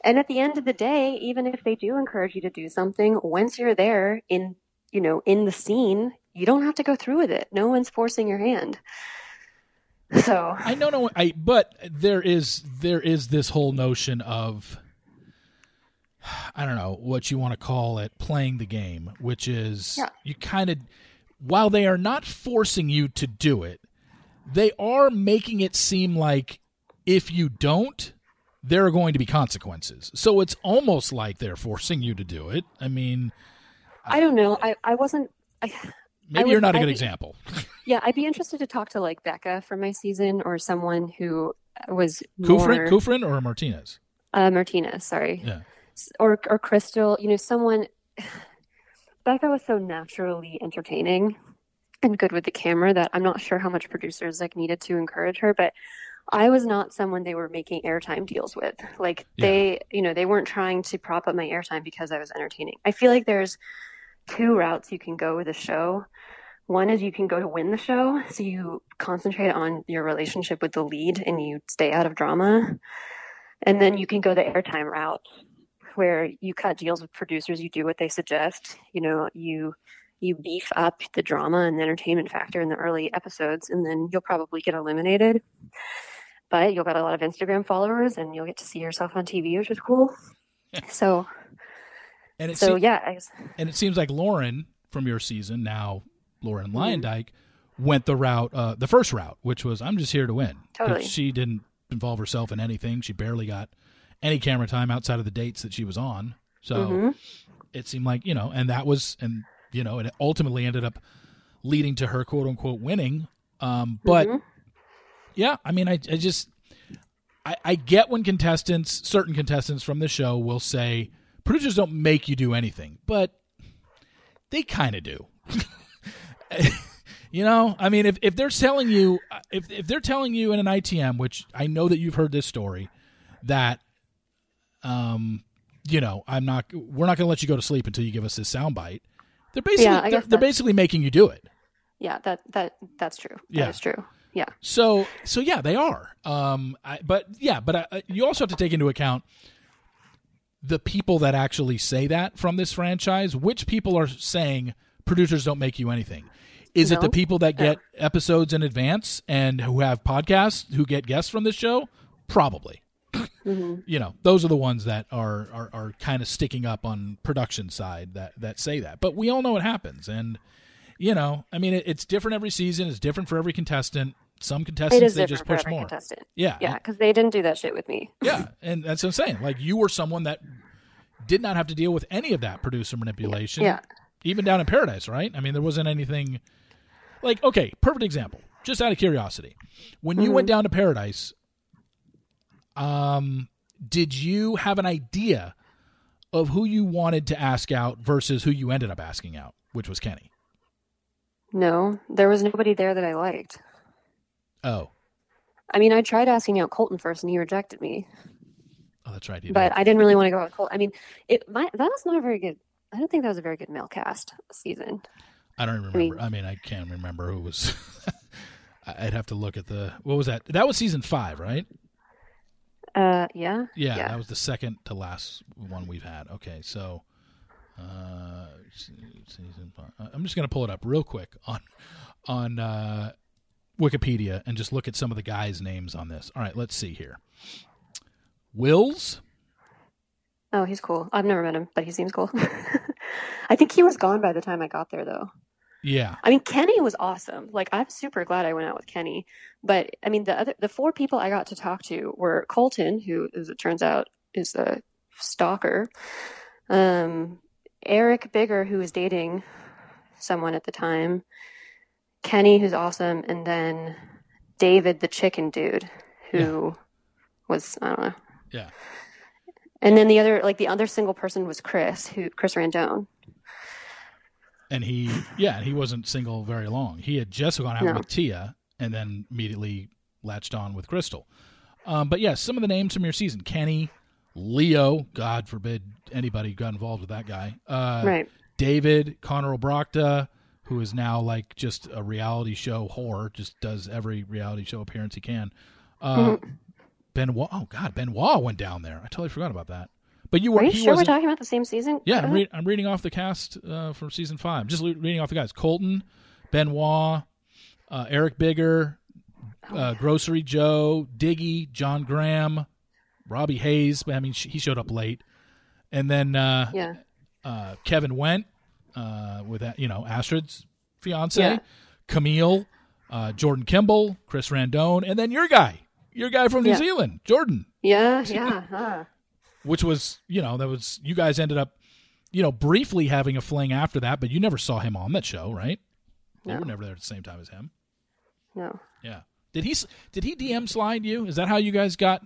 and at the end of the day, even if they do encourage you to do something, once you're there in, you know, in the scene, you don't have to go through with it. No one's forcing your hand. So I know. I but there is there is this whole notion of I don't know what you want to call it, playing the game, which is yeah. you kind of, while they are not forcing you to do it, they are making it seem like if you don't, there are going to be consequences. So it's almost like they're forcing you to do it. I mean, I don't know. I, I wasn't. I, maybe I you're not a good example. [laughs] yeah, I'd be interested to talk to like Becca from my season or someone who was Kufrin, more, Kufrin or Martinez. Uh, Martinez, sorry. Yeah or or Krystal, you know, someone. [sighs] Becca was so naturally entertaining and good with the camera that I'm not sure how much producers like needed to encourage her, but I was not someone they were making airtime deals with. Like Yeah. they, you know, they weren't trying to prop up my airtime because I was entertaining. I feel like there's two routes you can go with a show. One is you can go to win the show, so you concentrate on your relationship with the lead and you stay out of drama. And then you can go the airtime route, where you cut deals with producers, you do what they suggest. You know, you you beef up the drama and the entertainment factor in the early episodes, and then you'll probably get eliminated. But you'll get a lot of Instagram followers, and you'll get to see yourself on TV, which is cool. so, And it so se- yeah, I, and it seems like Lauren from your season now, Lauren Mm-hmm. Luyendyk, went the route, uh, the first route, which was I'm just here to win. Totally. She didn't involve herself in anything. She barely got any camera time outside of the dates that she was on. So Mhm. it seemed like you know, and that was, and you know, and it ultimately ended up leading to her quote unquote winning. Um, but Mhm. yeah, I mean, I, I just, I, I get when contestants, certain contestants from the show will say producers don't make you do anything, but they kind of do. [laughs] you know, I mean, if, if they're telling you, if, if they're telling you in an ITM, which I know that you've heard this story, that, um, you know, I'm not, we're not going to let you go to sleep until you give us this soundbite. They're basically Yeah, they're, they're basically making you do it. Yeah, that that that's true. Yeah. That is true. Yeah. So so yeah, they are. Um, I, but yeah, but uh, you also have to take into account the people that actually say that from this franchise. Which people are saying producers don't make you anything? Is it the people that get episodes in advance and who have podcasts who get guests from this show? Probably. Mm-hmm. You know, those are the ones that are, are, are kind of sticking up on production side that, that say that. But we all know what happens, and you know, I mean, it, it's different every season. It's different for every contestant. Some contestants they just push more. contestant. Yeah, Yeah, because they didn't do that shit with me. yeah, and that's what I'm saying. Like you were someone that did not have to deal with any of that producer manipulation. Yeah. Even down in Paradise, right? I mean, there wasn't anything like okay, perfect example. Just out of curiosity, when you went mm-hmm. down to Paradise, um, did you have an idea of who you wanted to ask out versus who you ended up asking out, which was Kenny? No, there was nobody there that I liked. Oh, I mean, I tried asking out Colton first, and he rejected me. oh, that's right. But I didn't really want to go out with Colton. I mean, it my, that was not a very good. I don't think that was a very good male cast season. I don't even remember. I mean- mean, I can't remember who was. [laughs] I'd have to look at the. What was that? That was season five, right? Uh, yeah. Yeah, Yeah. that was the second to last one we've had. Okay, so uh, season uh, I'm just gonna pull it up real quick on on uh, Wikipedia and just look at some of the guys' names on this. All right, let's see here. Wills. Oh, he's cool. I've never met him, but he seems cool. [laughs] I think he was gone by the time I got there, though. Yeah, I mean, Kenny was awesome. Like, I'm super glad I went out with Kenny. But I mean, the other, the four people I got to talk to were Colton, who, as it turns out, is a stalker. Um, Eric Bigger, who was dating someone at the time. Kenny, who's awesome, and then David, the chicken dude, who was I don't know. yeah. And then the other, like the other single person was Chris, who Chris Randone. And he, yeah, he wasn't single very long. He had just gone out No. with Tia and then immediately latched on with Krystal. Um, but yeah, some of the names from your season: Kenny, Leo. God forbid anybody got involved with that guy. Uh, Right. David, Connor Obrochta, who is now like just a reality show whore, just does every reality show appearance he can. Uh, Mm-hmm. Benoit. Oh God, Benoit went down there. I totally forgot about that. But you were. Are you sure we're talking about the same season? yeah, I'm, re- I'm reading off the cast uh, from season five. Just le- reading off the guys: Colton, Benoit, uh, Eric Bigger, uh, Grocery Joe, Diggy, John Graham, Robbie Hayes. I mean, sh- he showed up late, and then uh, yeah. uh, Kevin Wendt uh, with that, you know, Astrid's fiance, Yeah. Camille, uh, Jordan Kimball, Chris Randone, and then your guy, your guy from New Yeah. Zealand, Jordan Yeah, yeah. huh. Which was you know that was you guys ended up you know briefly having a fling after that but you never saw him on that show right you No. were never there at the same time as him No. yeah did he did he dm slide you is that how you guys got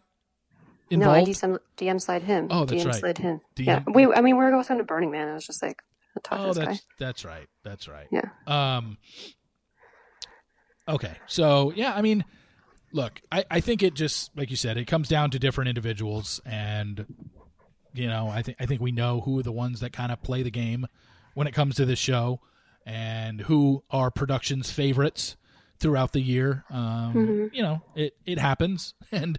involved? No, I DM, DM slide him. Oh, that's DM right. slid him. DM Yeah. We, I mean, we were going to Burning Man. I was just like, oh to this that's guy. that's right that's right Yeah. um okay so yeah i mean look I, I think it just like you said it comes down to different individuals and you know i think i think we know who are the ones that kind of play the game when it comes to this show and who are production's favorites throughout the year. Um, you know it it happens. [laughs] And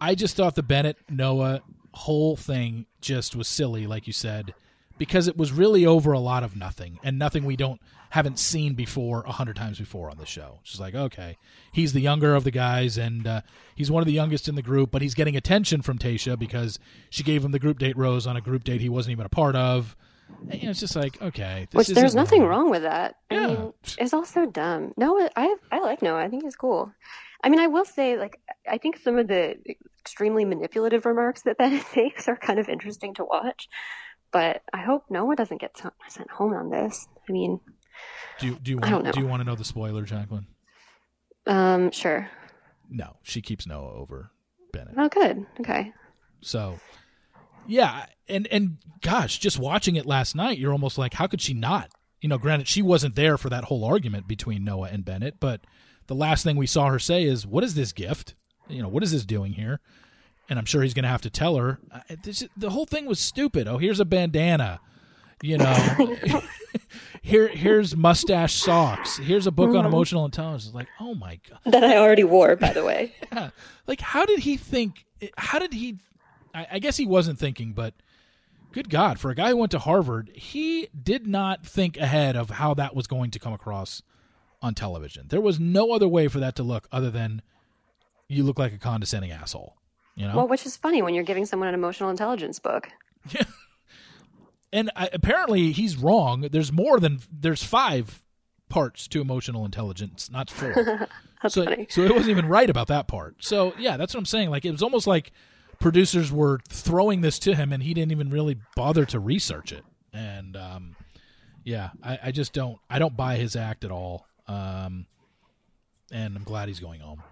i just thought the bennett noah whole thing just was silly like you said because it was really over a lot of nothing and nothing we don't haven't seen before a hundred times before on the show. It's just like, okay, he's the younger of the guys and uh, he's one of the youngest in the group, but he's getting attention from Tayshia because she gave him the group date rose on a group date he wasn't even a part of. And, you know, it's just like, okay, this Which there's nothing normal. wrong with that. I mean, it's all so dumb. Noah, I I like Noah. I think he's cool. I mean, I will say, like, I think some of the extremely manipulative remarks that Bennett [laughs] makes are kind of interesting to watch. But I hope Noah doesn't get sent home on this. I mean, Do you, do you I don't want know. do you want to know the spoiler, Jacqueline? um, sure. No, she keeps Noah over Bennett. Oh, good. Okay. So, yeah, and and gosh, just watching it last night, you're almost like, how could she not? You know, granted, she wasn't there for that whole argument between Noah and Bennett, but the last thing we saw her say is, "What is this gift? You know, what is this doing here?" And I'm sure he's going to have to tell her. This, the whole thing was stupid. Oh, here's a bandana. You know, [laughs] here here's mustache socks. Here's a book on mm-hmm. emotional intelligence. It's like, oh my god, that I already wore, by the way. [laughs] yeah. Like, how did he think? How did he? I, I guess he wasn't thinking, but good God, for a guy who went to Harvard, he did not think ahead of how that was going to come across on television. There was no other way for that to look other than you look like a condescending asshole. You know? Well, which is funny when you're giving someone an emotional intelligence book. Yeah. And I, apparently he's wrong. There's more than there's five parts to emotional intelligence, not four. [laughs] That's so, funny. so it wasn't even right about that part. So yeah, that's what I'm saying. Like it was almost like producers were throwing this to him, and he didn't even really bother to research it. And um, yeah, I, I just don't I don't buy his act at all. Um, and I'm glad he's going home.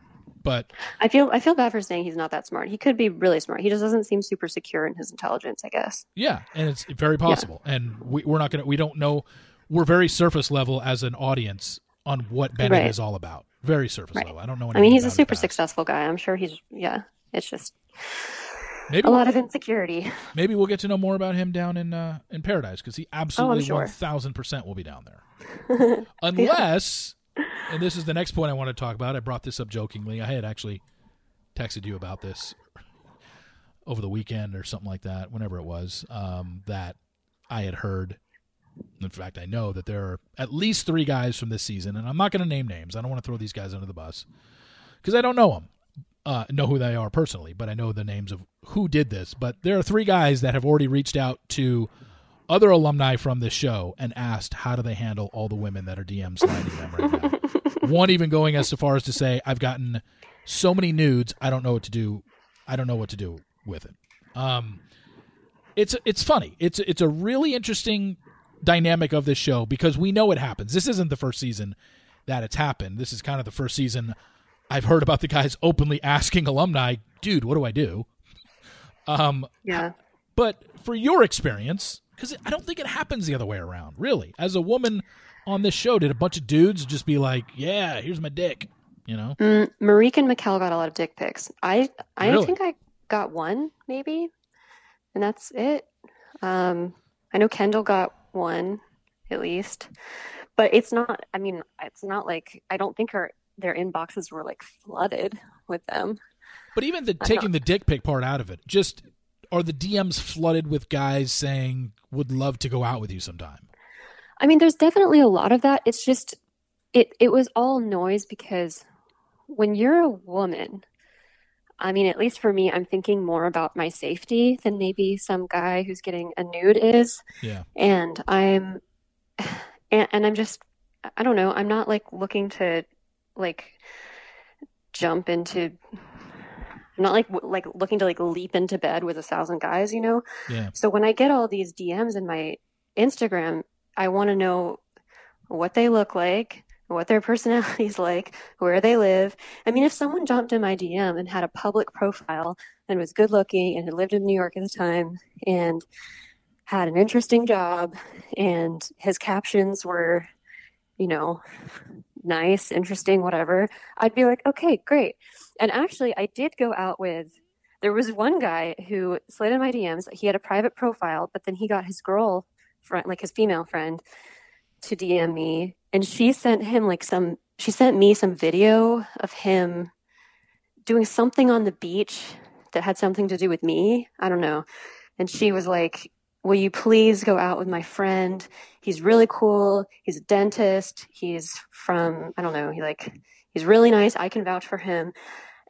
But I feel I feel bad for saying he's not that smart. He could be really smart. He just doesn't seem super secure in his intelligence, I guess. yeah, and it's very possible. And we, we're not gonna we don't know. We're very surface level as an audience on what Bennett Right. is all about. Very surface Right. level. I don't know. I mean, he's a super successful guy. I'm sure he's yeah. It's just Maybe a lot of insecurity. [laughs] maybe we'll get to know more about him down in uh, in Paradise because he absolutely Oh, sure. one thousand percent will be down there, [laughs] unless. And this is the next point I want to talk about. I brought this up jokingly. I had actually texted you about this over the weekend or something like that, whenever it was. Um, that I had heard. In fact, I know that there are at least three guys from this season, and I'm not going to name names. I don't want to throw these guys under the bus because I don't know them, uh, know who they are personally, but I know the names of who did this. But there are three guys that have already reached out to other alumni from this show and asked how do they handle all the women that are DM sliding them right now. [laughs] One even going as far as to say, "I've gotten so many nudes, I don't know what to do. I don't know what to do with it." Um, it's it's funny. It's it's a really interesting dynamic of this show because we know it happens. This isn't the first season that it's happened. This is kind of the first season I've heard about the guys openly asking alumni, "Dude, what do I do?" Um, Yeah. but for your experience, because I don't think it happens the other way around. Really, as a woman on this show, did a bunch of dudes just be like, "Yeah, here's my dick," you know? Mm, Marikh and Maquel got a lot of dick pics. I I Really? think I got one maybe, and that's it. Um, I know Kendall got one at least, but it's not. I mean, it's not like I don't think her their inboxes were like flooded with them. But even the taking the dick pic part out of it, just are the DMs flooded with guys saying would love to go out with you sometime? I mean, there's definitely a lot of that. It's just it it was all noise because when you're a woman, I mean, at least for me, I'm thinking more about my safety than maybe some guy who's getting a nude is. Yeah. And I'm and, and I'm just I don't know, I'm not like looking to like jump into I'm not like w- like looking to like leap into bed with a thousand guys, you know? Yeah. So when I get all these DMs in my Instagram, I want to know what they look like, what their [laughs] personality's like, where they live. I mean, if someone jumped in my DM and had a public profile and was good looking and had lived in New York at the time and had an interesting job and his captions were, you know, nice, interesting, whatever, I'd be like, okay, great. And actually, I did go out with there was one guy who slid in my DMs. He had a private profile, but then he got his girl friend, like his female friend, to DM me, and she sent him like some. She sent me some video of him doing something on the beach that had something to do with me. I don't know. And she was like, "Will you please go out with my friend? He's really cool. He's a dentist. He's from I don't know. He like he's really nice. I can vouch for him."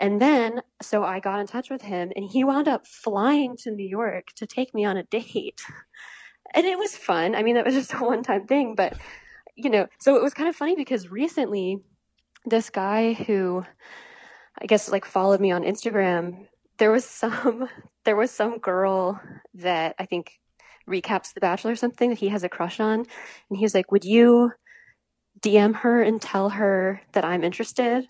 And then, so I got in touch with him, and he wound up flying to New York to take me on a date. And it was fun. I mean, that was [laughs] just a one time thing, but, you know, so it was kind of funny because recently, this guy who I guess like followed me on Instagram, there was some, [laughs] there was some girl that I think recaps The Bachelor or something that he has a crush on. And he was like, Would you DM her and tell her that I'm interested?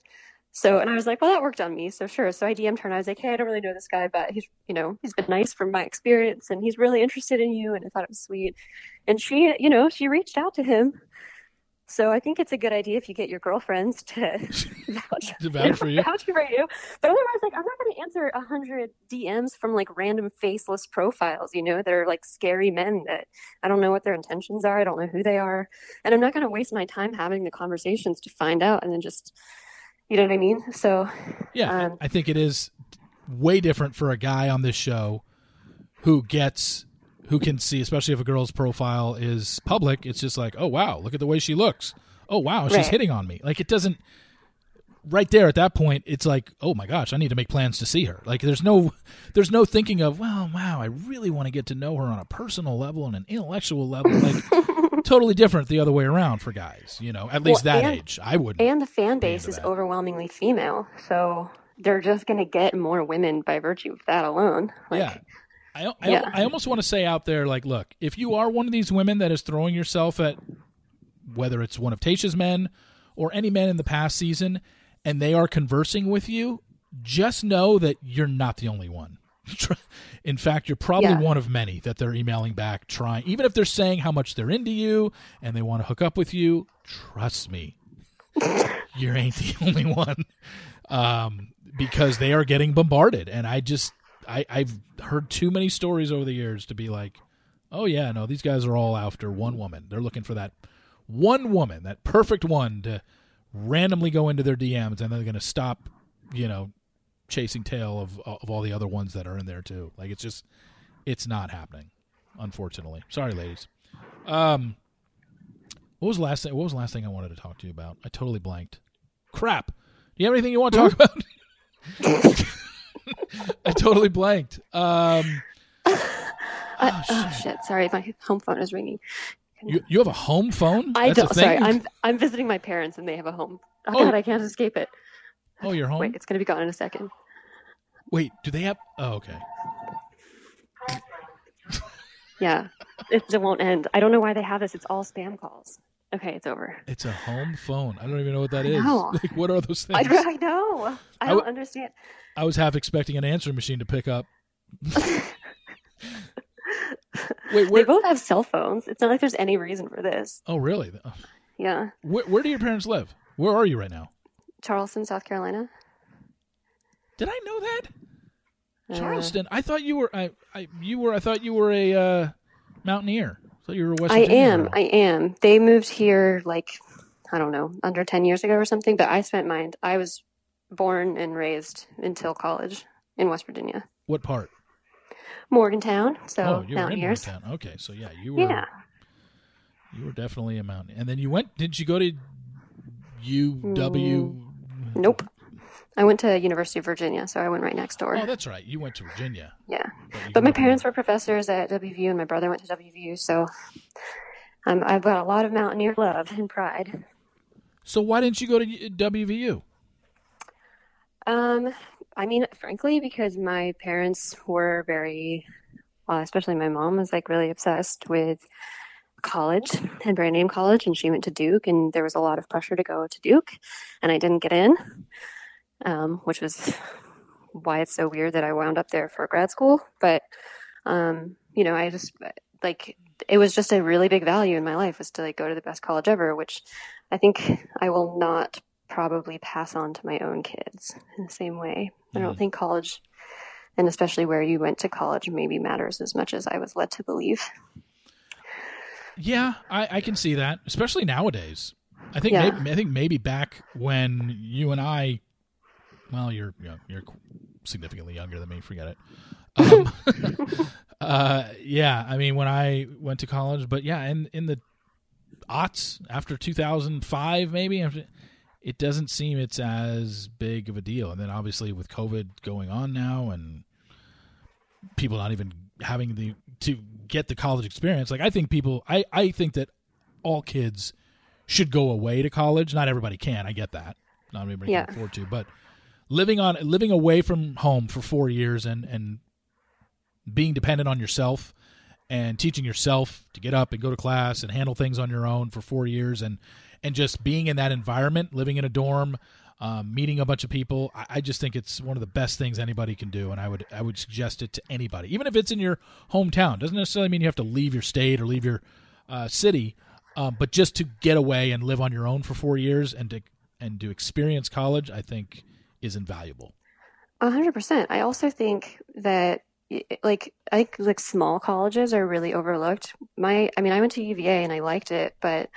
So, and I was like, well, that worked on me. So sure. So I DM'd her and I was like, hey, I don't really know this guy, but he's, you know, he's been nice from my experience and he's really interested in you. And I thought it was sweet. And she, you know, she reached out to him So I think it's a good idea if you get your girlfriends to [laughs] [laughs] vouch, To vouch for you. vouch for you. But otherwise, like I'm not going to answer a hundred DMs from like random faceless profiles. You know, they're like scary men that I don't know what their intentions are. I don't know who they are, and I'm not going to waste my time having the conversations to find out and then just, you know what I mean? So Yeah, Um, I think it is way different for a guy on this show who gets who can see, especially if a girl's profile is public. It's just like, oh wow, look at the way she looks. Oh wow, she's Right. hitting on me. Like it doesn't. Right there at that point, it's like, oh my gosh, I need to make plans to see her. Like there's no, there's no thinking of, well, wow, I really want to get to know her on a personal level and an intellectual level. Like [laughs] totally different the other way around for guys. You know, at least Well, that and- age, I wouldn't. and the fan base is that. overwhelmingly female, so they're just going to get more women by virtue of that alone. Like, yeah. I, I, Yeah. I almost want to say out there, like, look, if you are one of these women that is throwing yourself at whether it's one of Tayshia's men or any men in the past season, and they are conversing with you, just know that you're not the only one. [laughs] In fact, you're probably Yeah. one of many that they're emailing back, trying, even if they're saying how much they're into you and they want to hook up with you. Trust me, you ain't the [laughs] only one, um, because they are getting bombarded. And I just, I, I've heard too many stories over the years to be like, oh yeah, no, these guys are all after one woman. They're looking for that one woman, that perfect one to randomly go into their DMs, and they're going to stop, you know, chasing tail of of all the other ones that are in there too. Like it's just, it's not happening, unfortunately. Sorry, ladies. Um, what was the last thing? What was the last thing I wanted to talk to you about? I totally blanked. Crap. Do you have anything you want to talk [laughs] about? [laughs] I totally blanked. Um, I- [laughs] oh shit! Sorry, my home phone is ringing. you you have a home phone? I That's don't. Sorry, I'm I'm visiting my parents and they have a home. Oh, Oh. god, I can't escape it. Oh, you're home. Wait, it's gonna be gone in a second. Wait, do they have? Oh, okay. Yeah, it, it won't end. I don't know why they have this. It's all spam calls. Okay, it's over. It's a home phone. I don't even know what that I is. [laughs] Like, what are those [laughs] things? I know. I I don't understand. I was half expecting an answering machine to pick up. [laughs] Wait, They both have cell phones. It's not like there's any reason for this. Oh, really? Oh, Yeah, Where, where do your parents live? Where are you right now? Charleston, South Carolina. Did I know that? Uh, Charleston. I thought you were. I, I. You were. I thought you were a uh, mountaineer. I you were a West I Virginia am. girl. I am. They moved here like I don't know, under ten years ago or something. But I spent mine. I was born and raised until college in West Virginia, What part? Morgantown. So oh, you were in Mountaineers. Morgantown. Okay, so yeah, you were. Yeah. You were definitely a mountain. And then you went. Did you go to UW? Mm, nope. I went to University of Virginia, so I went right next door. Oh, that's right. You went to Virginia. yeah. you But my grew up in- parents were professors at WVU, and my brother went to WVU, so um, I've got a lot of Mountaineer love and pride. So why didn't you go to WVU? Um, I mean, frankly, because my parents were very, well, especially my mom was like really obsessed with college and brand name college, and she went to Duke, and there was a lot of pressure to go to Duke, and I didn't get in, um, which was why it's so weird that I wound up there for grad school. But, um, you know, I just like it was just a really big value in my life was to like go to the best college ever, which I think I will not probably pass on to my own kids in the same way. I don't Mhm. think college, and especially where you went to college, maybe matters as much as I was led to believe. Yeah, I, I can see that, especially nowadays. I think Yeah. maybe, I think maybe back when you and I, well, you're you know, you're significantly younger than me. Forget it. [laughs] Um, [laughs] uh, yeah, I mean when I went to college, but yeah, in in the aughts after 2005, maybe after- it doesn't seem it's as big of a deal. And then obviously with COVID going on now and people not even having the to get the college experience, like I think people, I I think that all kids should go away to college. Not everybody can. I get that. Not everybody Yeah. can afford to, but living on living away from home for four years and and being dependent on yourself and teaching yourself to get up and go to class and handle things on your own for four years and and just being in that environment, living in a dorm, um, meeting a bunch of people. I, I just think it's one of the best things anybody can do, and I would I would suggest it to anybody, even if it's in your hometown. Doesn't necessarily mean you have to leave your state or leave your uh, city. Um, but just to get away and live on your own for four years and to and to experience college, I think is invaluable. A hundred percent. I also think that like I think like small colleges are really overlooked. My I mean I went to UVA and I liked it, but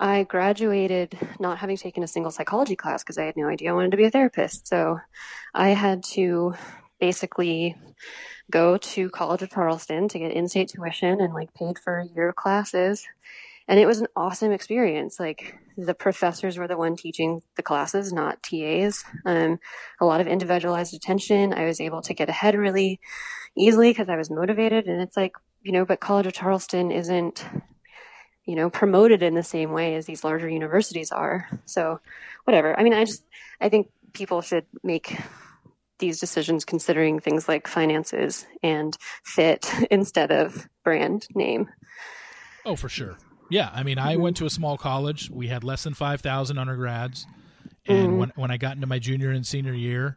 I graduated not having taken a single psychology class because I had no idea I wanted to be a therapist. So I had to basically go to College of Charleston to get in-state tuition and like paid for a year of classes. And it was an awesome experience. Like the professors were the one teaching the classes, not TAs. Um, a lot of individualized attention. I was able to get ahead really easily because I was motivated. And it's like, you know, but College of Charleston isn't you know, promoted in the same way as these larger universities are. So, whatever. I mean, I just, I think people should make these decisions considering things like finances and fit [laughs] instead of brand name. Oh, for sure. Yeah. I mean, I went to a small college. We had less than 5,000 undergrads. And mm when, when I got into my junior and senior year,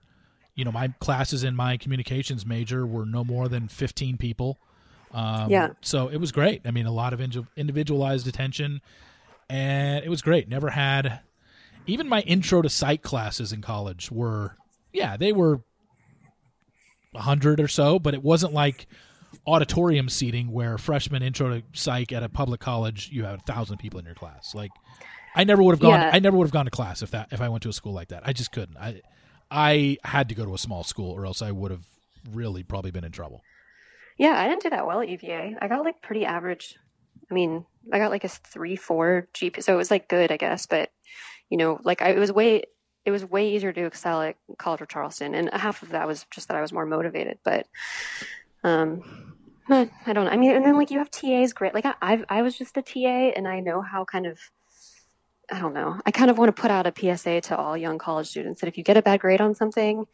you know, my classes in my communications major were no more than 15 people. Um, yeah. So it was great. I mean, a lot of individualized attention, and it was great. Never had even my intro to psych classes in college were, yeah, they were a hundred or so, but it wasn't like auditorium seating where freshman intro to psych at a public college you have a thousand people in your class. Like, I never would have gone. Yeah. I never would have gone to class if that if I went to a school like that. I just couldn't. I I had to go to a small school, or else I would have really probably been in trouble. Yeah, I didn't do that well at UVA. I got like pretty average. I mean, I got like a three, four GP, so it was like good, I guess. But you know, like I, it was way, it was way easier to excel at College of Charleston, and half of that was just that I was more motivated. But, um, I don't know. I mean, and then like you have TAs, great. Like I, I've, I was just a TA, and I know how kind of. I don't know. I kind of want to put out a PSA to all young college students that if you get a bad grade on something,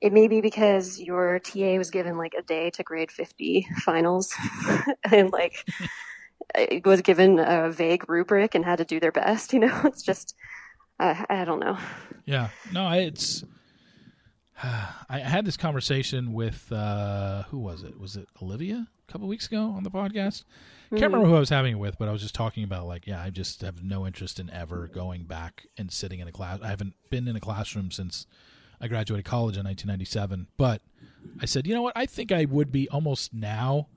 it may be because your TA was given like a day to grade 50 finals [laughs] and like it was given a vague rubric and had to do their best, you know? [laughs] It's just, uh, I don't know. Yeah. No, it's, [sighs] I had this conversation with, uh, who was it? Was it Olivia a couple weeks ago on the podcast? Can't mm-hmm. remember who I was having it with, but I was just talking about like, yeah, I just have no interest in ever going back and sitting in a class. I haven't been in a classroom since I graduated college in 1997. But I said, you know what? I think I would be almost now.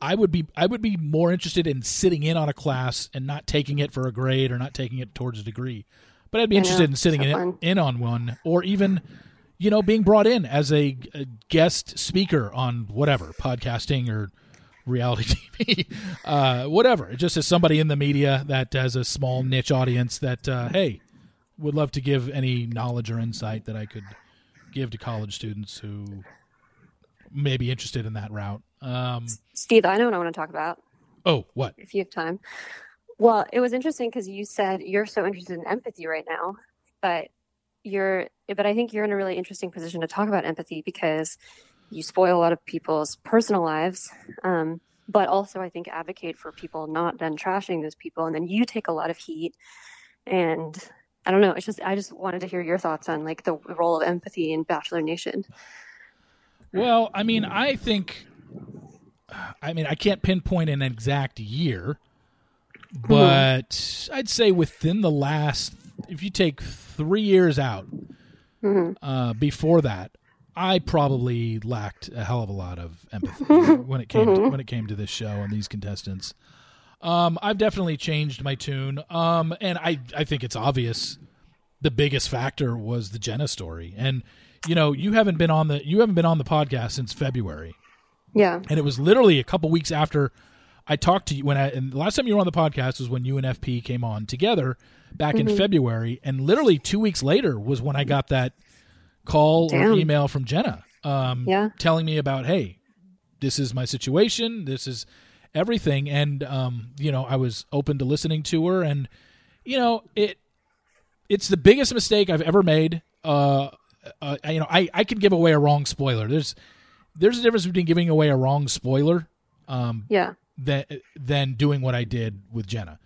I would be I would be more interested in sitting in on a class and not taking it for a grade or not taking it towards a degree. But I'd be interested in sitting so in, in on one or even you know being brought in as a, a guest speaker on whatever podcasting or reality [laughs] TV, uh, whatever. Just as somebody in the media that has a small niche audience that, uh, hey, would love to give any knowledge or insight that I could give to college students who may be interested in that route. Um, Steve, I know what I want to talk about. Oh, what? If you have time. Well, it was interesting because you said you're so interested in empathy right now, but you're, but I think you're in a really interesting position to talk about empathy because you spoil a lot of people's personal lives. Um, but also, I think advocate for people not then trashing those people, and then you take a lot of heat and I don't know. It's just I just wanted to hear your thoughts on like the role of empathy in Bachelor Nation. Well, I mean, I think I mean, I can't pinpoint an exact year, but mm-hmm. I'd say within the last if you take 3 years out mm-hmm. uh, before that, I probably lacked a hell of a lot of empathy [laughs] when it came mm-hmm. to, when it came to this show and these contestants. Um, I've definitely changed my tune. Um, and I, I think it's obvious the biggest factor was the Jenna story. And, you know, you haven't been on the, you haven't been on the podcast since February. Yeah. And it was literally a couple weeks after I talked to you when I, and the last time you were on the podcast was when you and FP came on together back mm-hmm. in February. And literally two weeks later was when I got that call Damn. or email from Jenna. Um, yeah. telling me about, Hey, this is my situation. This is, everything. And um, you know, I was open to listening to her, and you know, it it's the biggest mistake I've ever made. Uh, uh, you know, I I can give away a wrong spoiler. There's there's a difference between giving away a wrong spoiler, um, yeah, than than doing what I did with Jenna,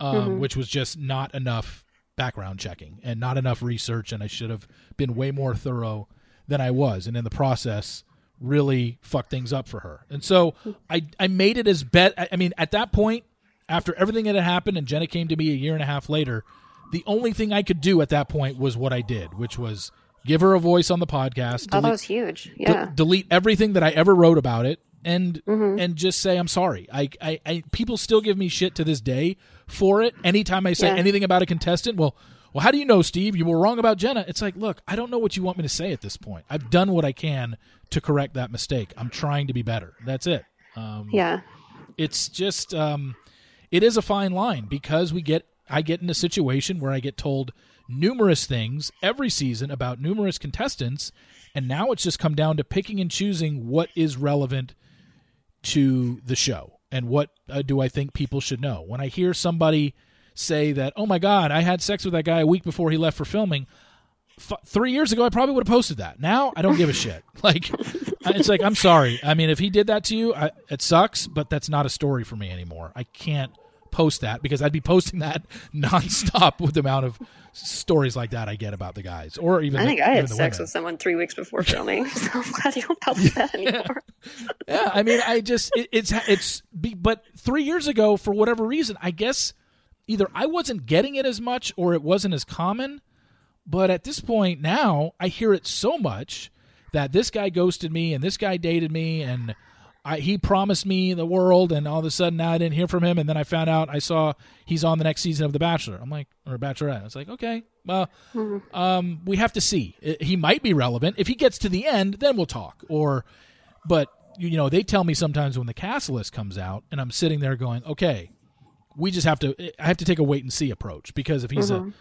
um, mm-hmm. which was just not enough background checking and not enough research, and I should have been way more thorough than I was, and in the process, really fucked things up for her. And so I I made it as bet. I mean, at that point, after everything that had happened and Jenna came to me a year and a half later, the only thing I could do at that point was what I did, which was give her a voice on the podcast. Oh, that was huge. de- Yeah. delete everything that I ever wrote about it and Mm-hmm. and just say I'm sorry. I, I I people still give me shit to this day for it. Anytime I say Yeah. anything about a contestant, well, well, how do you know, Steve? You were wrong about Jenna. It's like, look, I don't know what you want me to say at this point. I've done what I can to correct that mistake. I'm trying to be better. That's it. Um, yeah. it's just um, it is a fine line because we get I get in a situation where I get told numerous things every season about numerous contestants, and now it's just come down to picking and choosing what is relevant to the show and what uh, do I think people should know. When I hear somebody say that, "Oh my God, I had sex with that guy a week before he left for filming," f- three years ago, I probably would have posted that. Now I don't give a shit. [laughs] Like, it's like I'm sorry. I mean, if he did that to you, I, it sucks, but that's not a story for me anymore. I can't post that because I'd be posting that [laughs] nonstop with the amount of stories like that I get about the guys, or even I think the, I had sex women. with someone three weeks before [laughs] filming, so I'm glad you don't post that anymore. [laughs] yeah, I mean, I just it, it's it's be, but three years ago, for whatever reason, I guess either I wasn't getting it as much or it wasn't as common. But at this point now, I hear it so much that this guy ghosted me and this guy dated me and I, he promised me the world and all of a sudden now I didn't hear from him and then I found out I saw he's on the next season of The Bachelor. I'm like, or Bachelorette. I was like, okay, well, um, we have to see. He might be relevant. If he gets to the end, then we'll talk. Or, but you know, they tell me sometimes when the cast list comes out and I'm sitting there going, okay, we just have to. I have to take a wait and see approach because if he's a,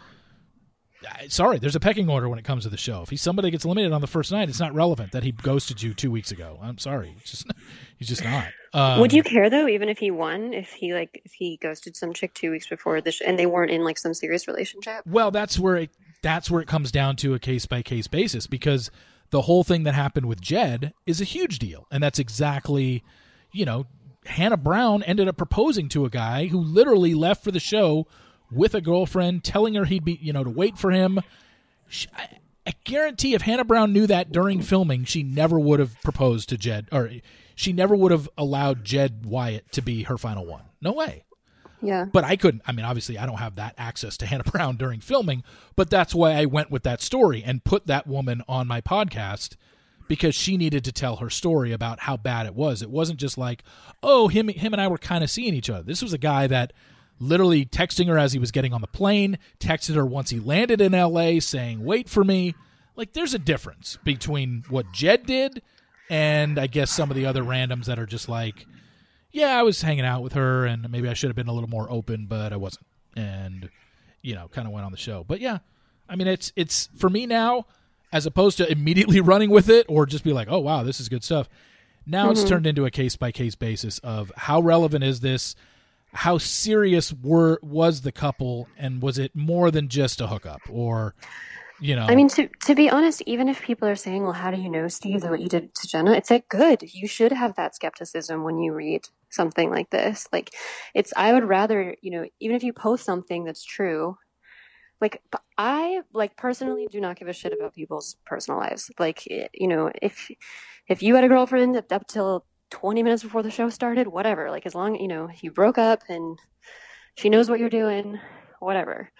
sorry, there's a pecking order when it comes to the show. If he's somebody that gets eliminated on the first night, it's not relevant that he ghosted you two weeks ago. I'm sorry, it's just [laughs] he's just not. Um, Would you care though, even if he won, if he like if he ghosted some chick two weeks before the sh- and they weren't in like some serious relationship? Well, that's where it that's where it comes down to a case by case basis because the whole thing that happened with Jed is a huge deal, and that's exactly, you know, Hannah Brown ended up proposing to a guy who literally left for the show with a girlfriend, telling her he'd be, you know, to wait for him. She, I, I guarantee if Hannah Brown knew that during filming, she never would have proposed to Jed, or she never would have allowed Jed Wyatt to be her final one. No way. Yeah. But I couldn't. I mean, obviously, I don't have that access to [laughs] Hannah Brown during filming, but that's why I went with that story and put that woman on my podcast because she needed to tell her story about how bad it was. It wasn't just like, oh, him, him and I were kind of seeing each other. This was a guy that literally texting her as he was getting on the plane, texted her once he landed in LA saying, wait for me. Like, there's a difference between what Jed did and I guess some of the other randoms that are just like, yeah, I was hanging out with her, and maybe I should have been a little more open, but I wasn't, and you know, kind of went on the show. But yeah, I mean, it's it's for me now, as opposed to immediately [laughs] running with it or just be like, oh wow, this is good stuff. Now it's mm-hmm. turned into a case by case basis of how relevant is this, how serious were was the couple, and was it more than just a hookup, or you know, I mean, to to be honest, even if people are saying, "Well, how do you know, Steve, that what you did to Jenna?" It's like good. You should have that skepticism when you read something like this. Like, it's. I would rather, you know, even if you post something that's true, like I like personally do not give a shit about people's personal lives. Like, you know, if if you had a girlfriend up, up till twenty minutes before the show started, whatever. Like, as long you know you broke up and she knows what you're doing, whatever.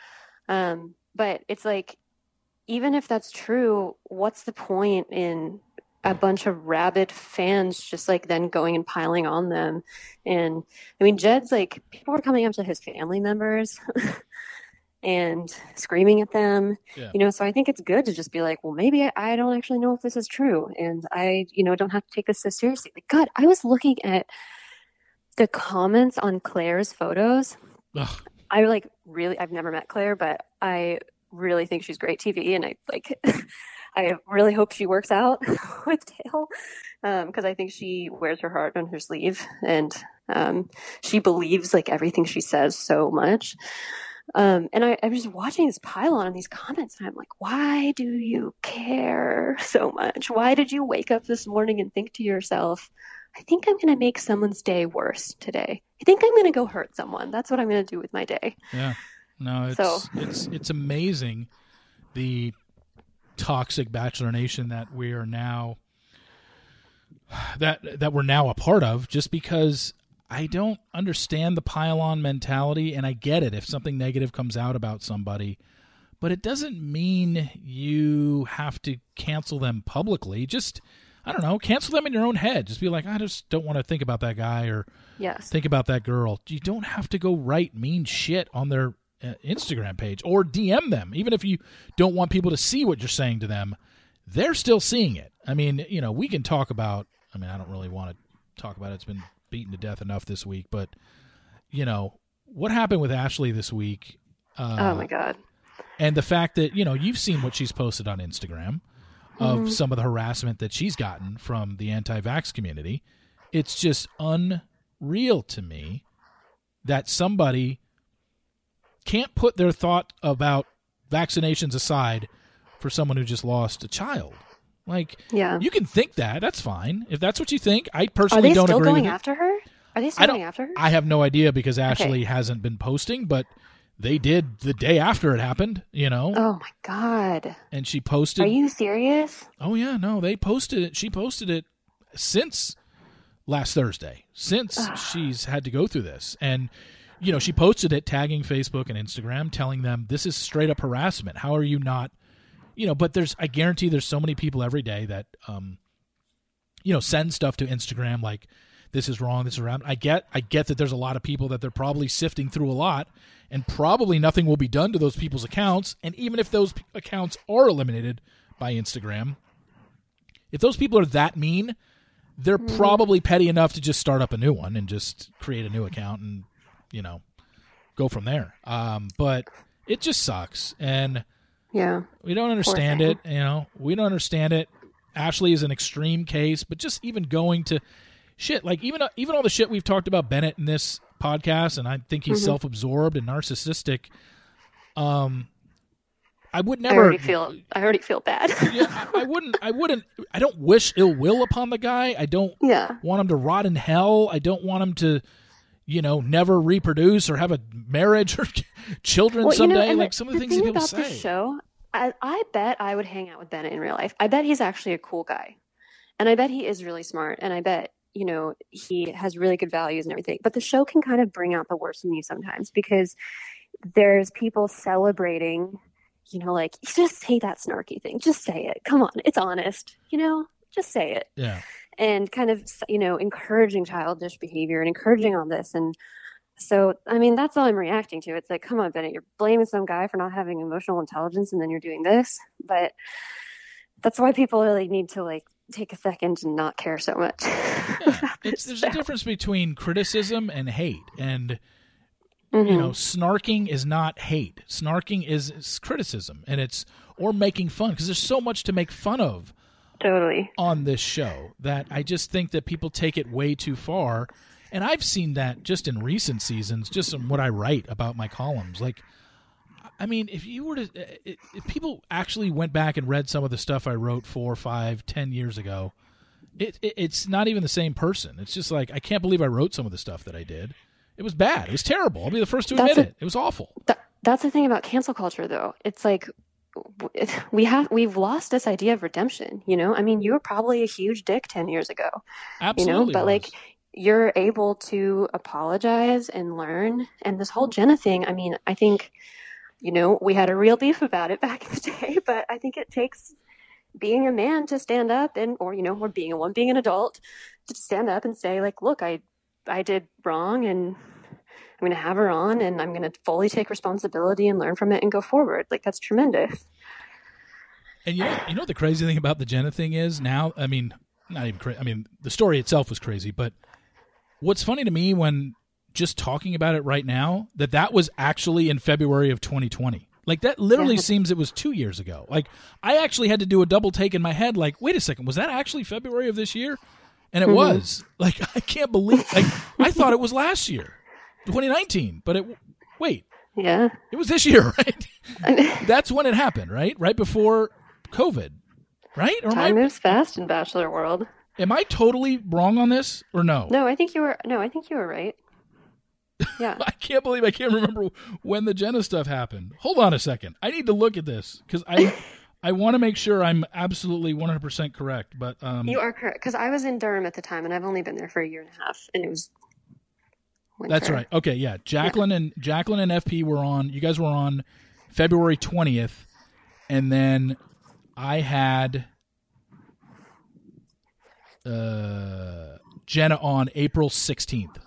Um, but it's like even if that's true, what's the point in a bunch of rabid fans just like then going and piling on them? And I mean, Jed's like, people were coming up to his family members [laughs] and screaming at them, Yeah. you know. So I think it's good to just be like, well, maybe I, I don't actually know if this is true. And I, you know, don't have to take this so seriously. Like, God, I was looking at the comments on Claire's photos. ugh, I like really I've never met Claire, but I really think she's great TV and I like [laughs] I really hope she works out [laughs] with Dale because I think she wears her heart on her sleeve and um, she believes like everything she says so much. Um, and I, I'm just watching this pylon and these comments, and I'm like, why do you care [laughs] so much? Why did you wake up this morning and think to yourself, I think I'm going to make someone's day worse today. I think I'm going to go hurt someone. That's what I'm going to do with my day. Yeah. No, it's So- it's it's amazing the toxic bachelor nation that we are now that that we're now a part of just because I don't understand the pile on mentality, and I get it if something negative comes out about somebody, but it doesn't mean you have to cancel them publicly. Just, I don't know, cancel them in your own head. Just be like, I just don't want to think about that guy or Yes. think about that girl. You don't have to go write mean shit on their Instagram page or DM them, even if you don't want people to see what you're saying to them. They're still seeing it. I mean, you know, we can talk about. I mean, I don't really want to talk about it. It's been beaten to death enough this week, but you know what happened with Ashley this week. Uh, oh my god. and the fact that you know you've seen what she's posted on Instagram of some of the harassment that she's gotten from the anti-vax community, it's just unreal to me that somebody can't put their thought about vaccinations aside for someone who just lost a child. Like Yeah. you can think that, that's fine. If that's what you think, I personally don't still agree going with it. after her? Are they still going after her? I have no idea because Ashley hasn't been posting, but they did the day after it happened. You know, oh my god. and she posted. Are you serious? oh yeah, no, they posted it. She posted it since last Thursday, since she's had to go through this, and you know, she posted it tagging Facebook and Instagram, telling them this is straight up harassment. How are you not? You know, but there's, I guarantee, there's so many people every day that, um, you know, send stuff to Instagram like this is wrong, this is wrong. I get, I get that there's a lot of people that they're probably sifting through a lot, and probably nothing will be done to those people's accounts. And even if those p- accounts are eliminated by Instagram, if those people are that mean, they're probably petty enough to just start up a new one and just create a new account and you know go from there. Um, but it just sucks, and Yeah. we don't understand it. You know, we don't understand it. Ashley is an extreme case, but just even going to shit like even even all the shit we've talked about Bennett in this podcast, and I think he's Mm-hmm. self-absorbed and narcissistic. Um, I would I never. already feel I already feel bad. [laughs] yeah, I, I wouldn't. I wouldn't. I don't wish ill will upon the guy. I don't yeah. want him to rot in hell. I don't want him to, you know, never reproduce or have a marriage or [laughs] children Well, you someday. know, like the, some of the, things thing that people about say. this show, I, I bet I would hang out with Bennett in real life. I bet he's actually a cool guy, and I bet he is really smart, and I bet you know he has really good values and everything. But the show can kind of bring out the worst in you sometimes because there's people celebrating, you know, like [laughs] just say that snarky thing, just say it. Come on, it's honest, you know, just say it yeah, and kind of you know encouraging childish behavior and encouraging all this. And so i mean that's all i'm reacting to. It's like come on bennett you're blaming some guy for not having emotional intelligence and then you're doing this. But that's why people really need to like take a second and not care so much [laughs] yeah. It's, there's a difference between criticism and hate, and Mhm. you know, snarking is not hate. Snarking is, is criticism, and it's or making fun because there's so much to make fun of totally on this show that I just think that people take it way too far. And I've seen that just in recent seasons, just in what I write about my columns. Like, I mean, if you were to, uh, if people actually went back and read some of the stuff I wrote four, five, ten years ago, it, it it's not even the same person. It's just like I can't believe I wrote some of the stuff that I did. It was bad. It was terrible. I'll be the first to That's admit a- it. It was awful. That, that's the thing about cancel culture, though. It's like [laughs] we have we've lost this idea of redemption. You know, I mean, you were probably a huge dick ten years ago. Absolutely, you know, but was. like you're able to apologize and learn. And this whole Jenna thing, I mean, I think you know we had a real beef about it [laughs] back in the day, but I think it takes being a man to stand up and or you know or being a one being an adult to stand up and say like look i i did wrong and i'm going to have her on and i'm going to fully take responsibility and learn from it and go forward like that's tremendous And you know, you know what the crazy thing about the Jenna thing is now. I mean, not even crazy. I mean, the story itself was crazy, but what's funny to me when just talking about it right now that that was actually in February of 2020. Like that literally Yeah. seems it was two years ago. Like I actually had to do a double take in my head. Like, wait a second, was that actually February of this year? And it mm-hmm. was. Like [laughs] I can't believe. Like I thought it was last year, 2019, but it. Wait, yeah it was this year, [laughs] right? That's when it happened, right? Right before COVID, right? Or am I, time moves fast in bachelor world am I totally wrong on this or no? no i think you were no i think you were right [laughs] yeah I can't believe I can't remember when the Jenna stuff happened. Hold on a second. I need to look at this because I [laughs] I want to make sure I'm absolutely 100% correct. But um, you are correct because i was in durham at the time and i've only been there for a year and a half and it was winter. That's right. Okay, yeah. Jacqueline and Jacqueline and FP were on. You guys were on February twentieth, and then I had uh, Jenna on April sixteenth.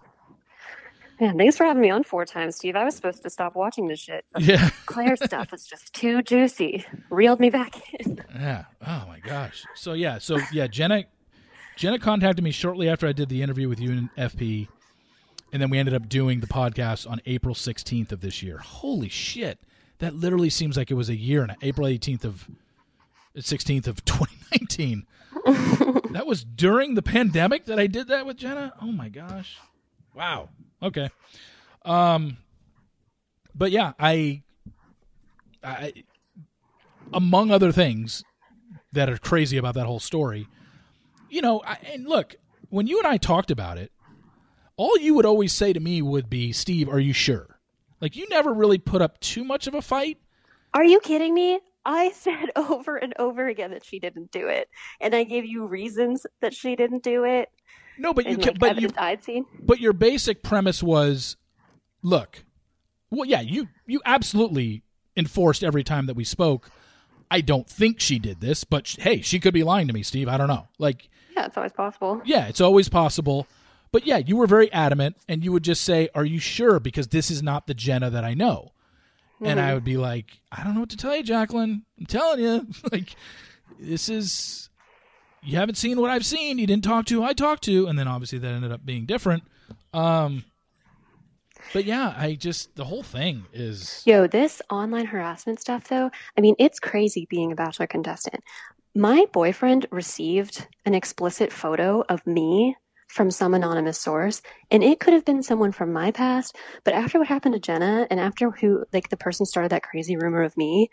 Man, thanks for having me on four times, Steve. I was supposed to stop watching this shit. Yeah, [laughs] Claire stuff was just too juicy. Reeled me back in. yeah. Oh my gosh. So yeah, so yeah, Jenna, Jenna contacted me shortly after I did the interview with you and FP, and then we ended up doing the podcast on April sixteenth of this year. Holy shit! That literally seems like it was a year and April eighteenth of sixteenth of [laughs] twenty nineteen. [laughs] that was during the pandemic that I did that with Jenna. Oh my gosh! Wow. Okay. Um. But yeah, I, I, among other things that are crazy about that whole story, you know, I, and look, when you and I talked about it, all you would always say to me would be, "Steve, are you sure?" Like you never really put up too much of a fight. Are you kidding me? I [laughs] said over and over again that she didn't do it, and I gave you reasons that she didn't do it, No, but you can, but you I'd seen. but your basic premise was look well yeah you you absolutely enforced every time that we spoke i don't think she did this but sh- hey she could be lying to me steve i don't know like Yeah, it's always possible. yeah it's always possible but yeah you were very adamant and you would just say are you sure? Because this is not the jenna that i know. And i would be like i don't know what to tell you jacqueline. I'm telling you. [laughs] Like this is you haven't seen what i've seen. You didn't talk to who i talked to. And then obviously that ended up being different. Um but yeah i just the whole thing is Yo, this online harassment stuff, though, I mean, it's crazy being a Bachelor contestant. My boyfriend received an explicit photo of me from some anonymous source, and it could have been someone from my past. But after what happened to Jenna, and after who, like, the person started that crazy rumor of me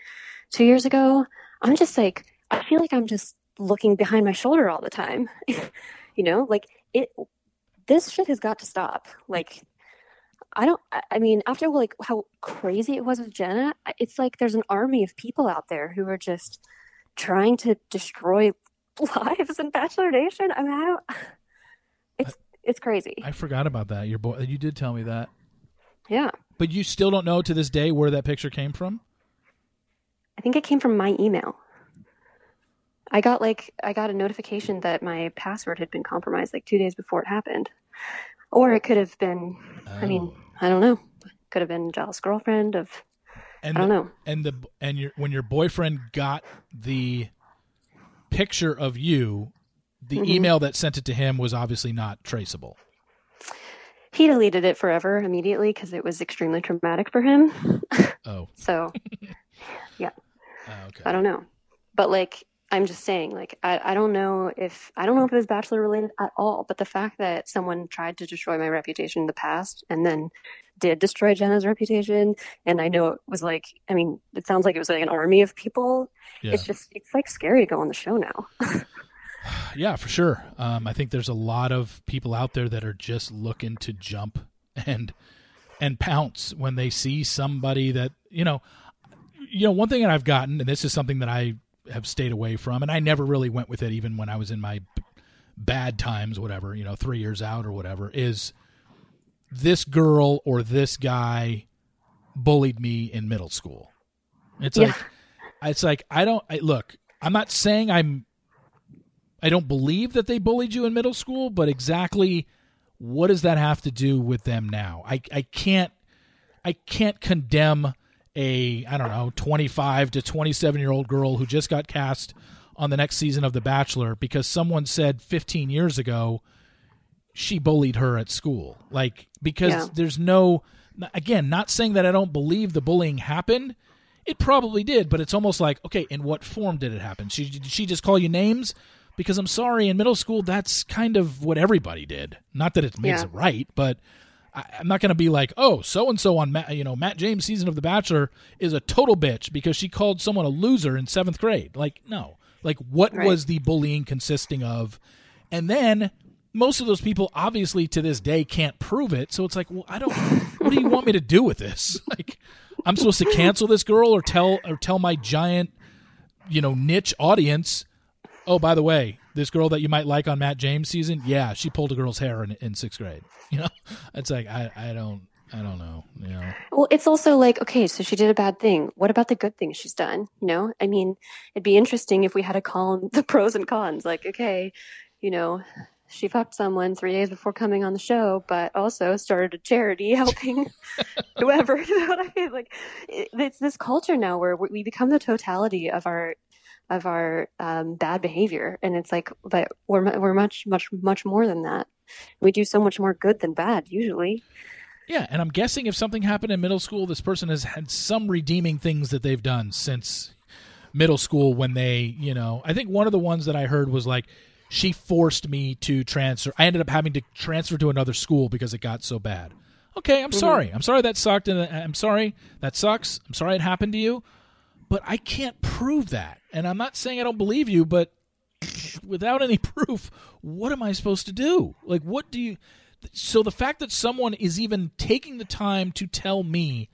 two years ago, I'm just like, I feel like I'm just looking behind my shoulder all the time. [laughs] you know, like, it, this shit has got to stop. Like, I don't. I- mean, after like how crazy it was with Jenna, it's like there's an army of people out there who are just trying to destroy [laughs] lives in Bachelor Nation. I mean, I don't. It's it's crazy. i forgot about that your boy you did tell me that Yeah, but you still don't know to this day where that picture came from I think it came from my email. I got like I got a notification that my password had been compromised like two days before it happened, or it could have been. I mean, Oh. I don't know. Could have been jealous girlfriend of. and I don't the- know. and the and your when your boyfriend got the picture of you the Mhm. email that sent it to him was obviously not traceable He deleted it forever immediately because it was extremely traumatic for him. [laughs] oh So [laughs] uh, I don't know. But like I'm just saying, like I, I don't know if I don't know if it was bachelor related at all. But the fact that someone tried to destroy my reputation in the past and then did destroy Jenna's reputation, and I know it was like I mean, it sounds like it was like an army of people. yeah It's just it's like scary to go on the show now. [laughs] yeah for sure um, i think there's a lot of people out there that are just looking to jump and and pounce when they see somebody that you know you know one thing that i've gotten and this is something that i have stayed away from and i never really went with it even when i was in my bad times whatever you know three years out or whatever is this girl or this guy bullied me in middle school it's Yeah. like it's like i don't I, look i'm not saying i'm i don't believe that they bullied you in middle school but exactly what does that have to do with them now? I i can't i can't condemn a i don't know 25 to 27 year old girl who just got cast on the next season of the bachelor because someone said 15 years ago she bullied her at school. Like because Yeah. there's no again not saying that i don't believe the bullying happened. It probably did but it's almost like okay in what form did it happen? She did she just call you names because i'm sorry in middle school that's kind of what everybody did. Not that it makes Yeah. it right but I, i'm not going to be like oh so and so on matt you know matt james season of the bachelor is a total bitch because she called someone a loser in seventh grade. Like no. Like what Right. was the bullying consisting of? And then most of those people obviously to this day can't prove it. So it's like well i don't what do you want me to do with this? [laughs] Like i'm supposed to cancel this girl or tell or tell my giant you know niche audience oh by the way this girl that you might like on Matt James season, yeah, she pulled a girl's hair in, in sixth grade. [laughs] You know, it's like I, I don't I don't know. You know. Well, it's also like, okay, so she did a bad thing. What about the good things she's done? You know, I mean, it'd be interesting if we had a call [laughs] the pros and cons. Like, okay, you know, she fucked someone three days before coming on the show, but also started a charity [laughs] helping whoever. You know what I mean? Like, it's this culture now where we become the totality of our of our um, bad behavior, and it's like, but we're we're much much much more than that. We do so much more good than bad usually. Yeah, and I'm guessing if something happened in middle school, this person has had some redeeming things that they've done since middle school when they, you know, I think one of the ones that I heard was like she forced me to transfer. I ended up having to transfer to another school because it got so bad. Okay, I'm mm-hmm. sorry. I'm sorry that sucked and I'm sorry that sucks. I'm sorry it happened to you, but I can't prove that. And I'm not saying I don't believe you, but [laughs] without any [laughs] proof, what am I supposed to do? Like what do you so the fact that someone is even taking the time to tell me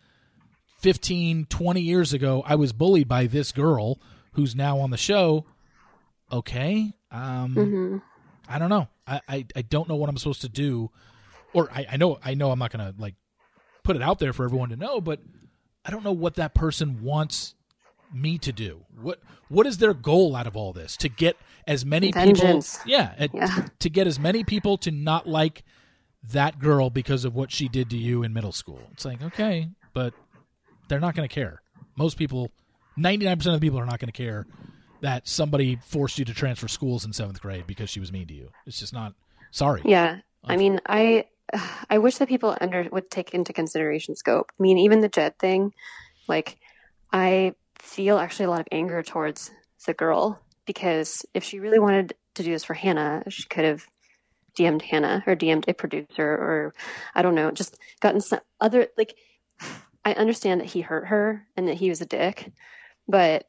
15 20 years ago i was bullied by this girl who's now on the show okay um mm-hmm. i don't know I, I, I don't know what i'm supposed to do or I, I know i know i'm not gonna like put it out there for everyone to know but i don't know what that person wants me to do what what is their goal out of all this to get as many Vengeance. people yeah, yeah. To, get as many people to not like that girl because of what she did to you in middle school. It's like, okay, but they're not going to care. Most people, 99% of the people are not going to care that somebody forced you to transfer schools in seventh grade because she was mean to you. It's just not, sorry. Yeah. I mean, I, I wish that people under would take into consideration scope. I mean, even the Jed thing, like, I feel actually a lot of anger towards the girl because if she really wanted to do this for Hannah, she could have DM'd Hannah or DM'd a producer or I don't know, just gotten some other like I understand that he hurt her and that he was a dick, but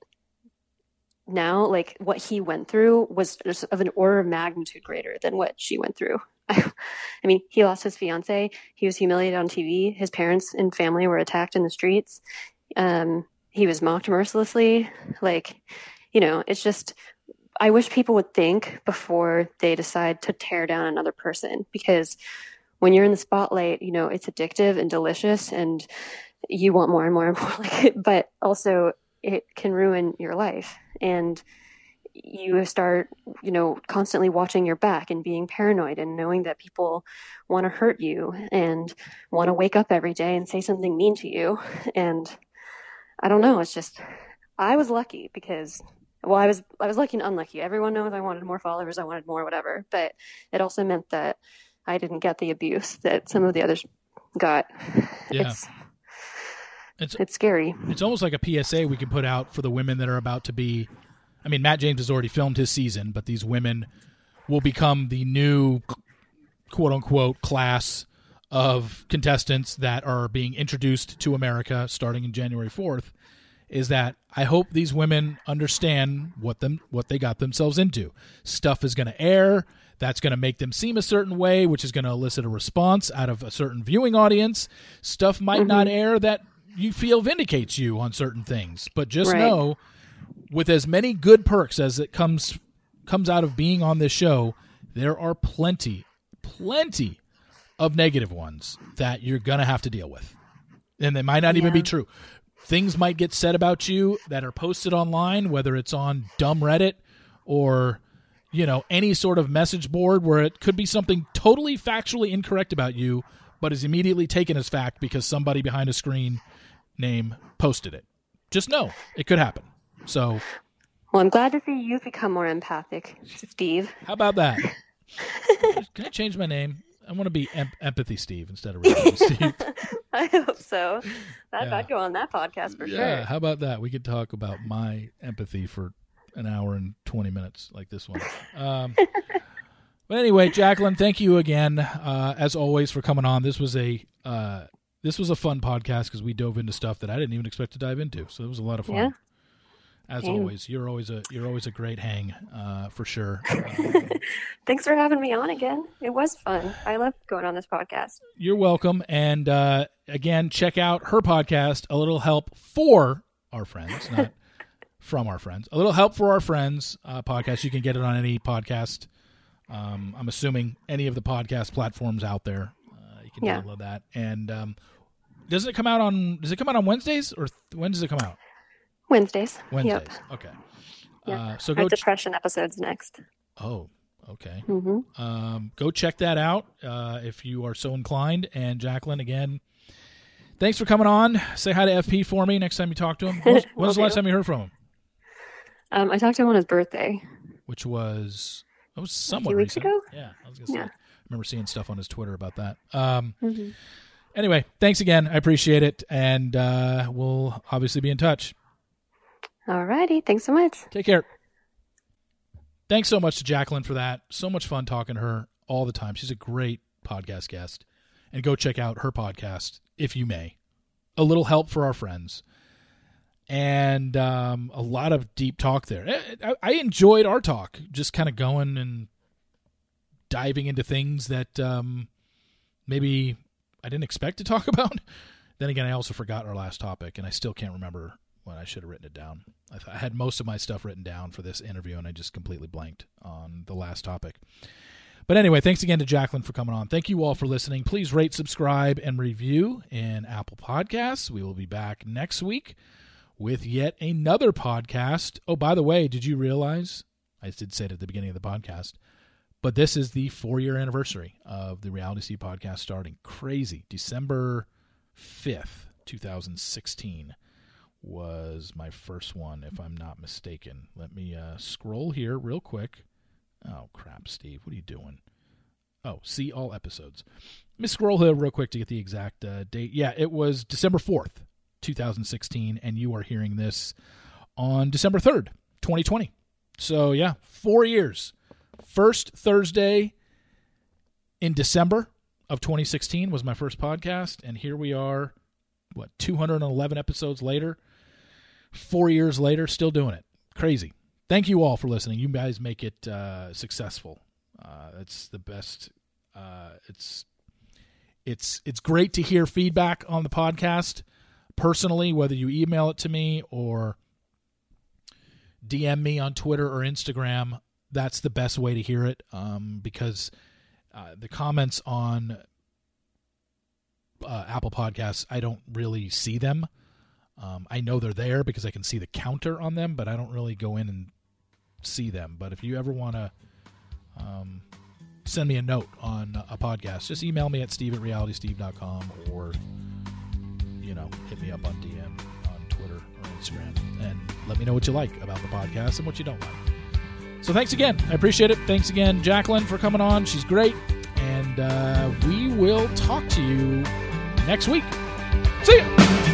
now like what he went through was of an order of magnitude greater than what she went through. I, [laughs] I mean, he lost his fiance. He was humiliated on TV. His parents and family were attacked in the streets. Um, he was mocked mercilessly. Like, you know, it's just I wish people would think before they decide to tear down another person because when you're in the spotlight, you know, it's addictive and delicious and you want more and more and [laughs] more like it, but also it can ruin your life. And you start, you know, constantly watching your back and being paranoid and knowing that people want to hurt you and want to wake up every day and say something mean to you. And I don't know, it's just, I was lucky because well, I was I was lucky and unlucky. Everyone knows I wanted more followers, I wanted more whatever, but it also meant that I didn't get the abuse that some of the others got. Yeah. It's it's, it's scary. It's almost like a PSA we can put out for the women that are about to be. I mean, Matt James has already filmed his season, but these women will become the new quote unquote class of contestants that are being introduced to America starting in January 4th is that I hope these women understand what them what they got themselves into. Stuff is going to air that's going to make them seem a certain way, which is going to elicit a response out of a certain viewing audience. Stuff might mm-hmm. not air that you feel vindicates you on certain things, but just right. know with as many good perks as it comes comes out of being on this show, there are plenty plenty of negative ones that you're going to have to deal with. And they might not yeah. even be true things might get said about you that are posted online, whether it's on dumb Reddit or you know any sort of message board where it could be something totally factually incorrect about you, but is immediately taken as fact because somebody behind a screen name posted it. Just know it could happen. So, well, I'm glad to see you've become more empathic, Steve. How about that? [laughs] Can I change my name? I want to be em- empathy Steve instead of reality [laughs] Steve. I hope so. That, yeah. I'd go on that podcast for yeah, sure. Yeah, how about that? We could talk about my empathy for an hour and 20 minutes like this one. Um, [laughs] but anyway, Jacqueline, thank you again, uh, as always, for coming on. This was a uh, this was a fun podcast because we dove into stuff that I didn't even expect to dive into. So it was a lot of fun. Yeah as always you're always a you're always a great hang uh, for sure um, [laughs] thanks for having me on again it was fun i love going on this podcast you're welcome and uh, again check out her podcast a little help for our friends not [laughs] from our friends. A little help for our friends uh, podcast. You can get it on any podcast. Um, I'm assuming any of the podcast platforms out there. Uh, you can Yeah. download that. And um, does it come out on? Does it come out on Wednesdays or th- when does it come out? Wednesdays. Wednesdays. Yep. Okay. Yep. Uh, so Our go. Ch- depression episodes next. oh, okay. Mm-hmm. Um, go check that out uh, if you are so inclined. And Jacqueline, again, thanks for coming on. Say hi to FP for me next time you talk to him. [laughs] When was, when was the last time you heard from him? Um, I talked to him on his birthday. Which was that was somewhat weeks recent. ago? Yeah, I was gonna say. Yeah. I remember seeing stuff on his Twitter about that. Um, mm-hmm. anyway, thanks again. I appreciate it, and uh, we'll obviously be in touch. Alrighty. Thanks so much. Take care. Thanks so much to Jacqueline for that. So much fun talking to her all the time. She's a great podcast guest. And go check out her podcast, if you may. A little help for our friends. And um, a lot of deep talk there. I, I- I enjoyed our talk, just kind of going and diving into things that um, maybe I didn't expect to talk [laughs] about. Then again, I also forgot our last topic, and I still can't remember when I should have written it down. I, th- I had most of my stuff written down for this interview, and I just completely blanked on the last topic. But anyway, thanks again to Jacqueline for coming on. Thank you all for listening. Please rate, subscribe, and review in Apple Podcasts. We will be back next week with yet another podcast. Oh, by the way, did you realize? I did say it at the beginning of the podcast, but this is the four year anniversary of the Reality Steve podcast starting. Crazy. December 5th, 2016 was my first one, if I'm not mistaken. Let me uh, scroll here real quick. Oh, crap, Steve. What are you doing? Oh, see all episodes. Let me scroll here real quick to get the exact uh, date. Yeah, it was December 4th, 2016, and you are hearing this on December 3rd, 2020. So, yeah, four years. First Thursday in December of 2016 was my first podcast, and here we are, what, 211 episodes later, four years later, still doing it. Crazy. Thank you all for listening. You guys make it uh, successful. Uh, it's the best. Uh, it's it's it's great to hear feedback on the podcast personally, whether you email it to me or DM me on Twitter or Instagram. That's the best way to hear it um, because uh, the comments on uh, Apple Podcasts, I don't really see them. Um, I know they're there because I can see the counter on them, but I don't really go in and see them. But if you ever want to um, send me a note on a podcast, just email me at steve at realitysteve.com or, you know, hit me up on DM on Twitter or Instagram and let me know what you like about the podcast and what you don't like. So thanks again. I appreciate it. Thanks again, Jacqueline, for coming on. She's great. And uh, we will talk to you next week. See ya.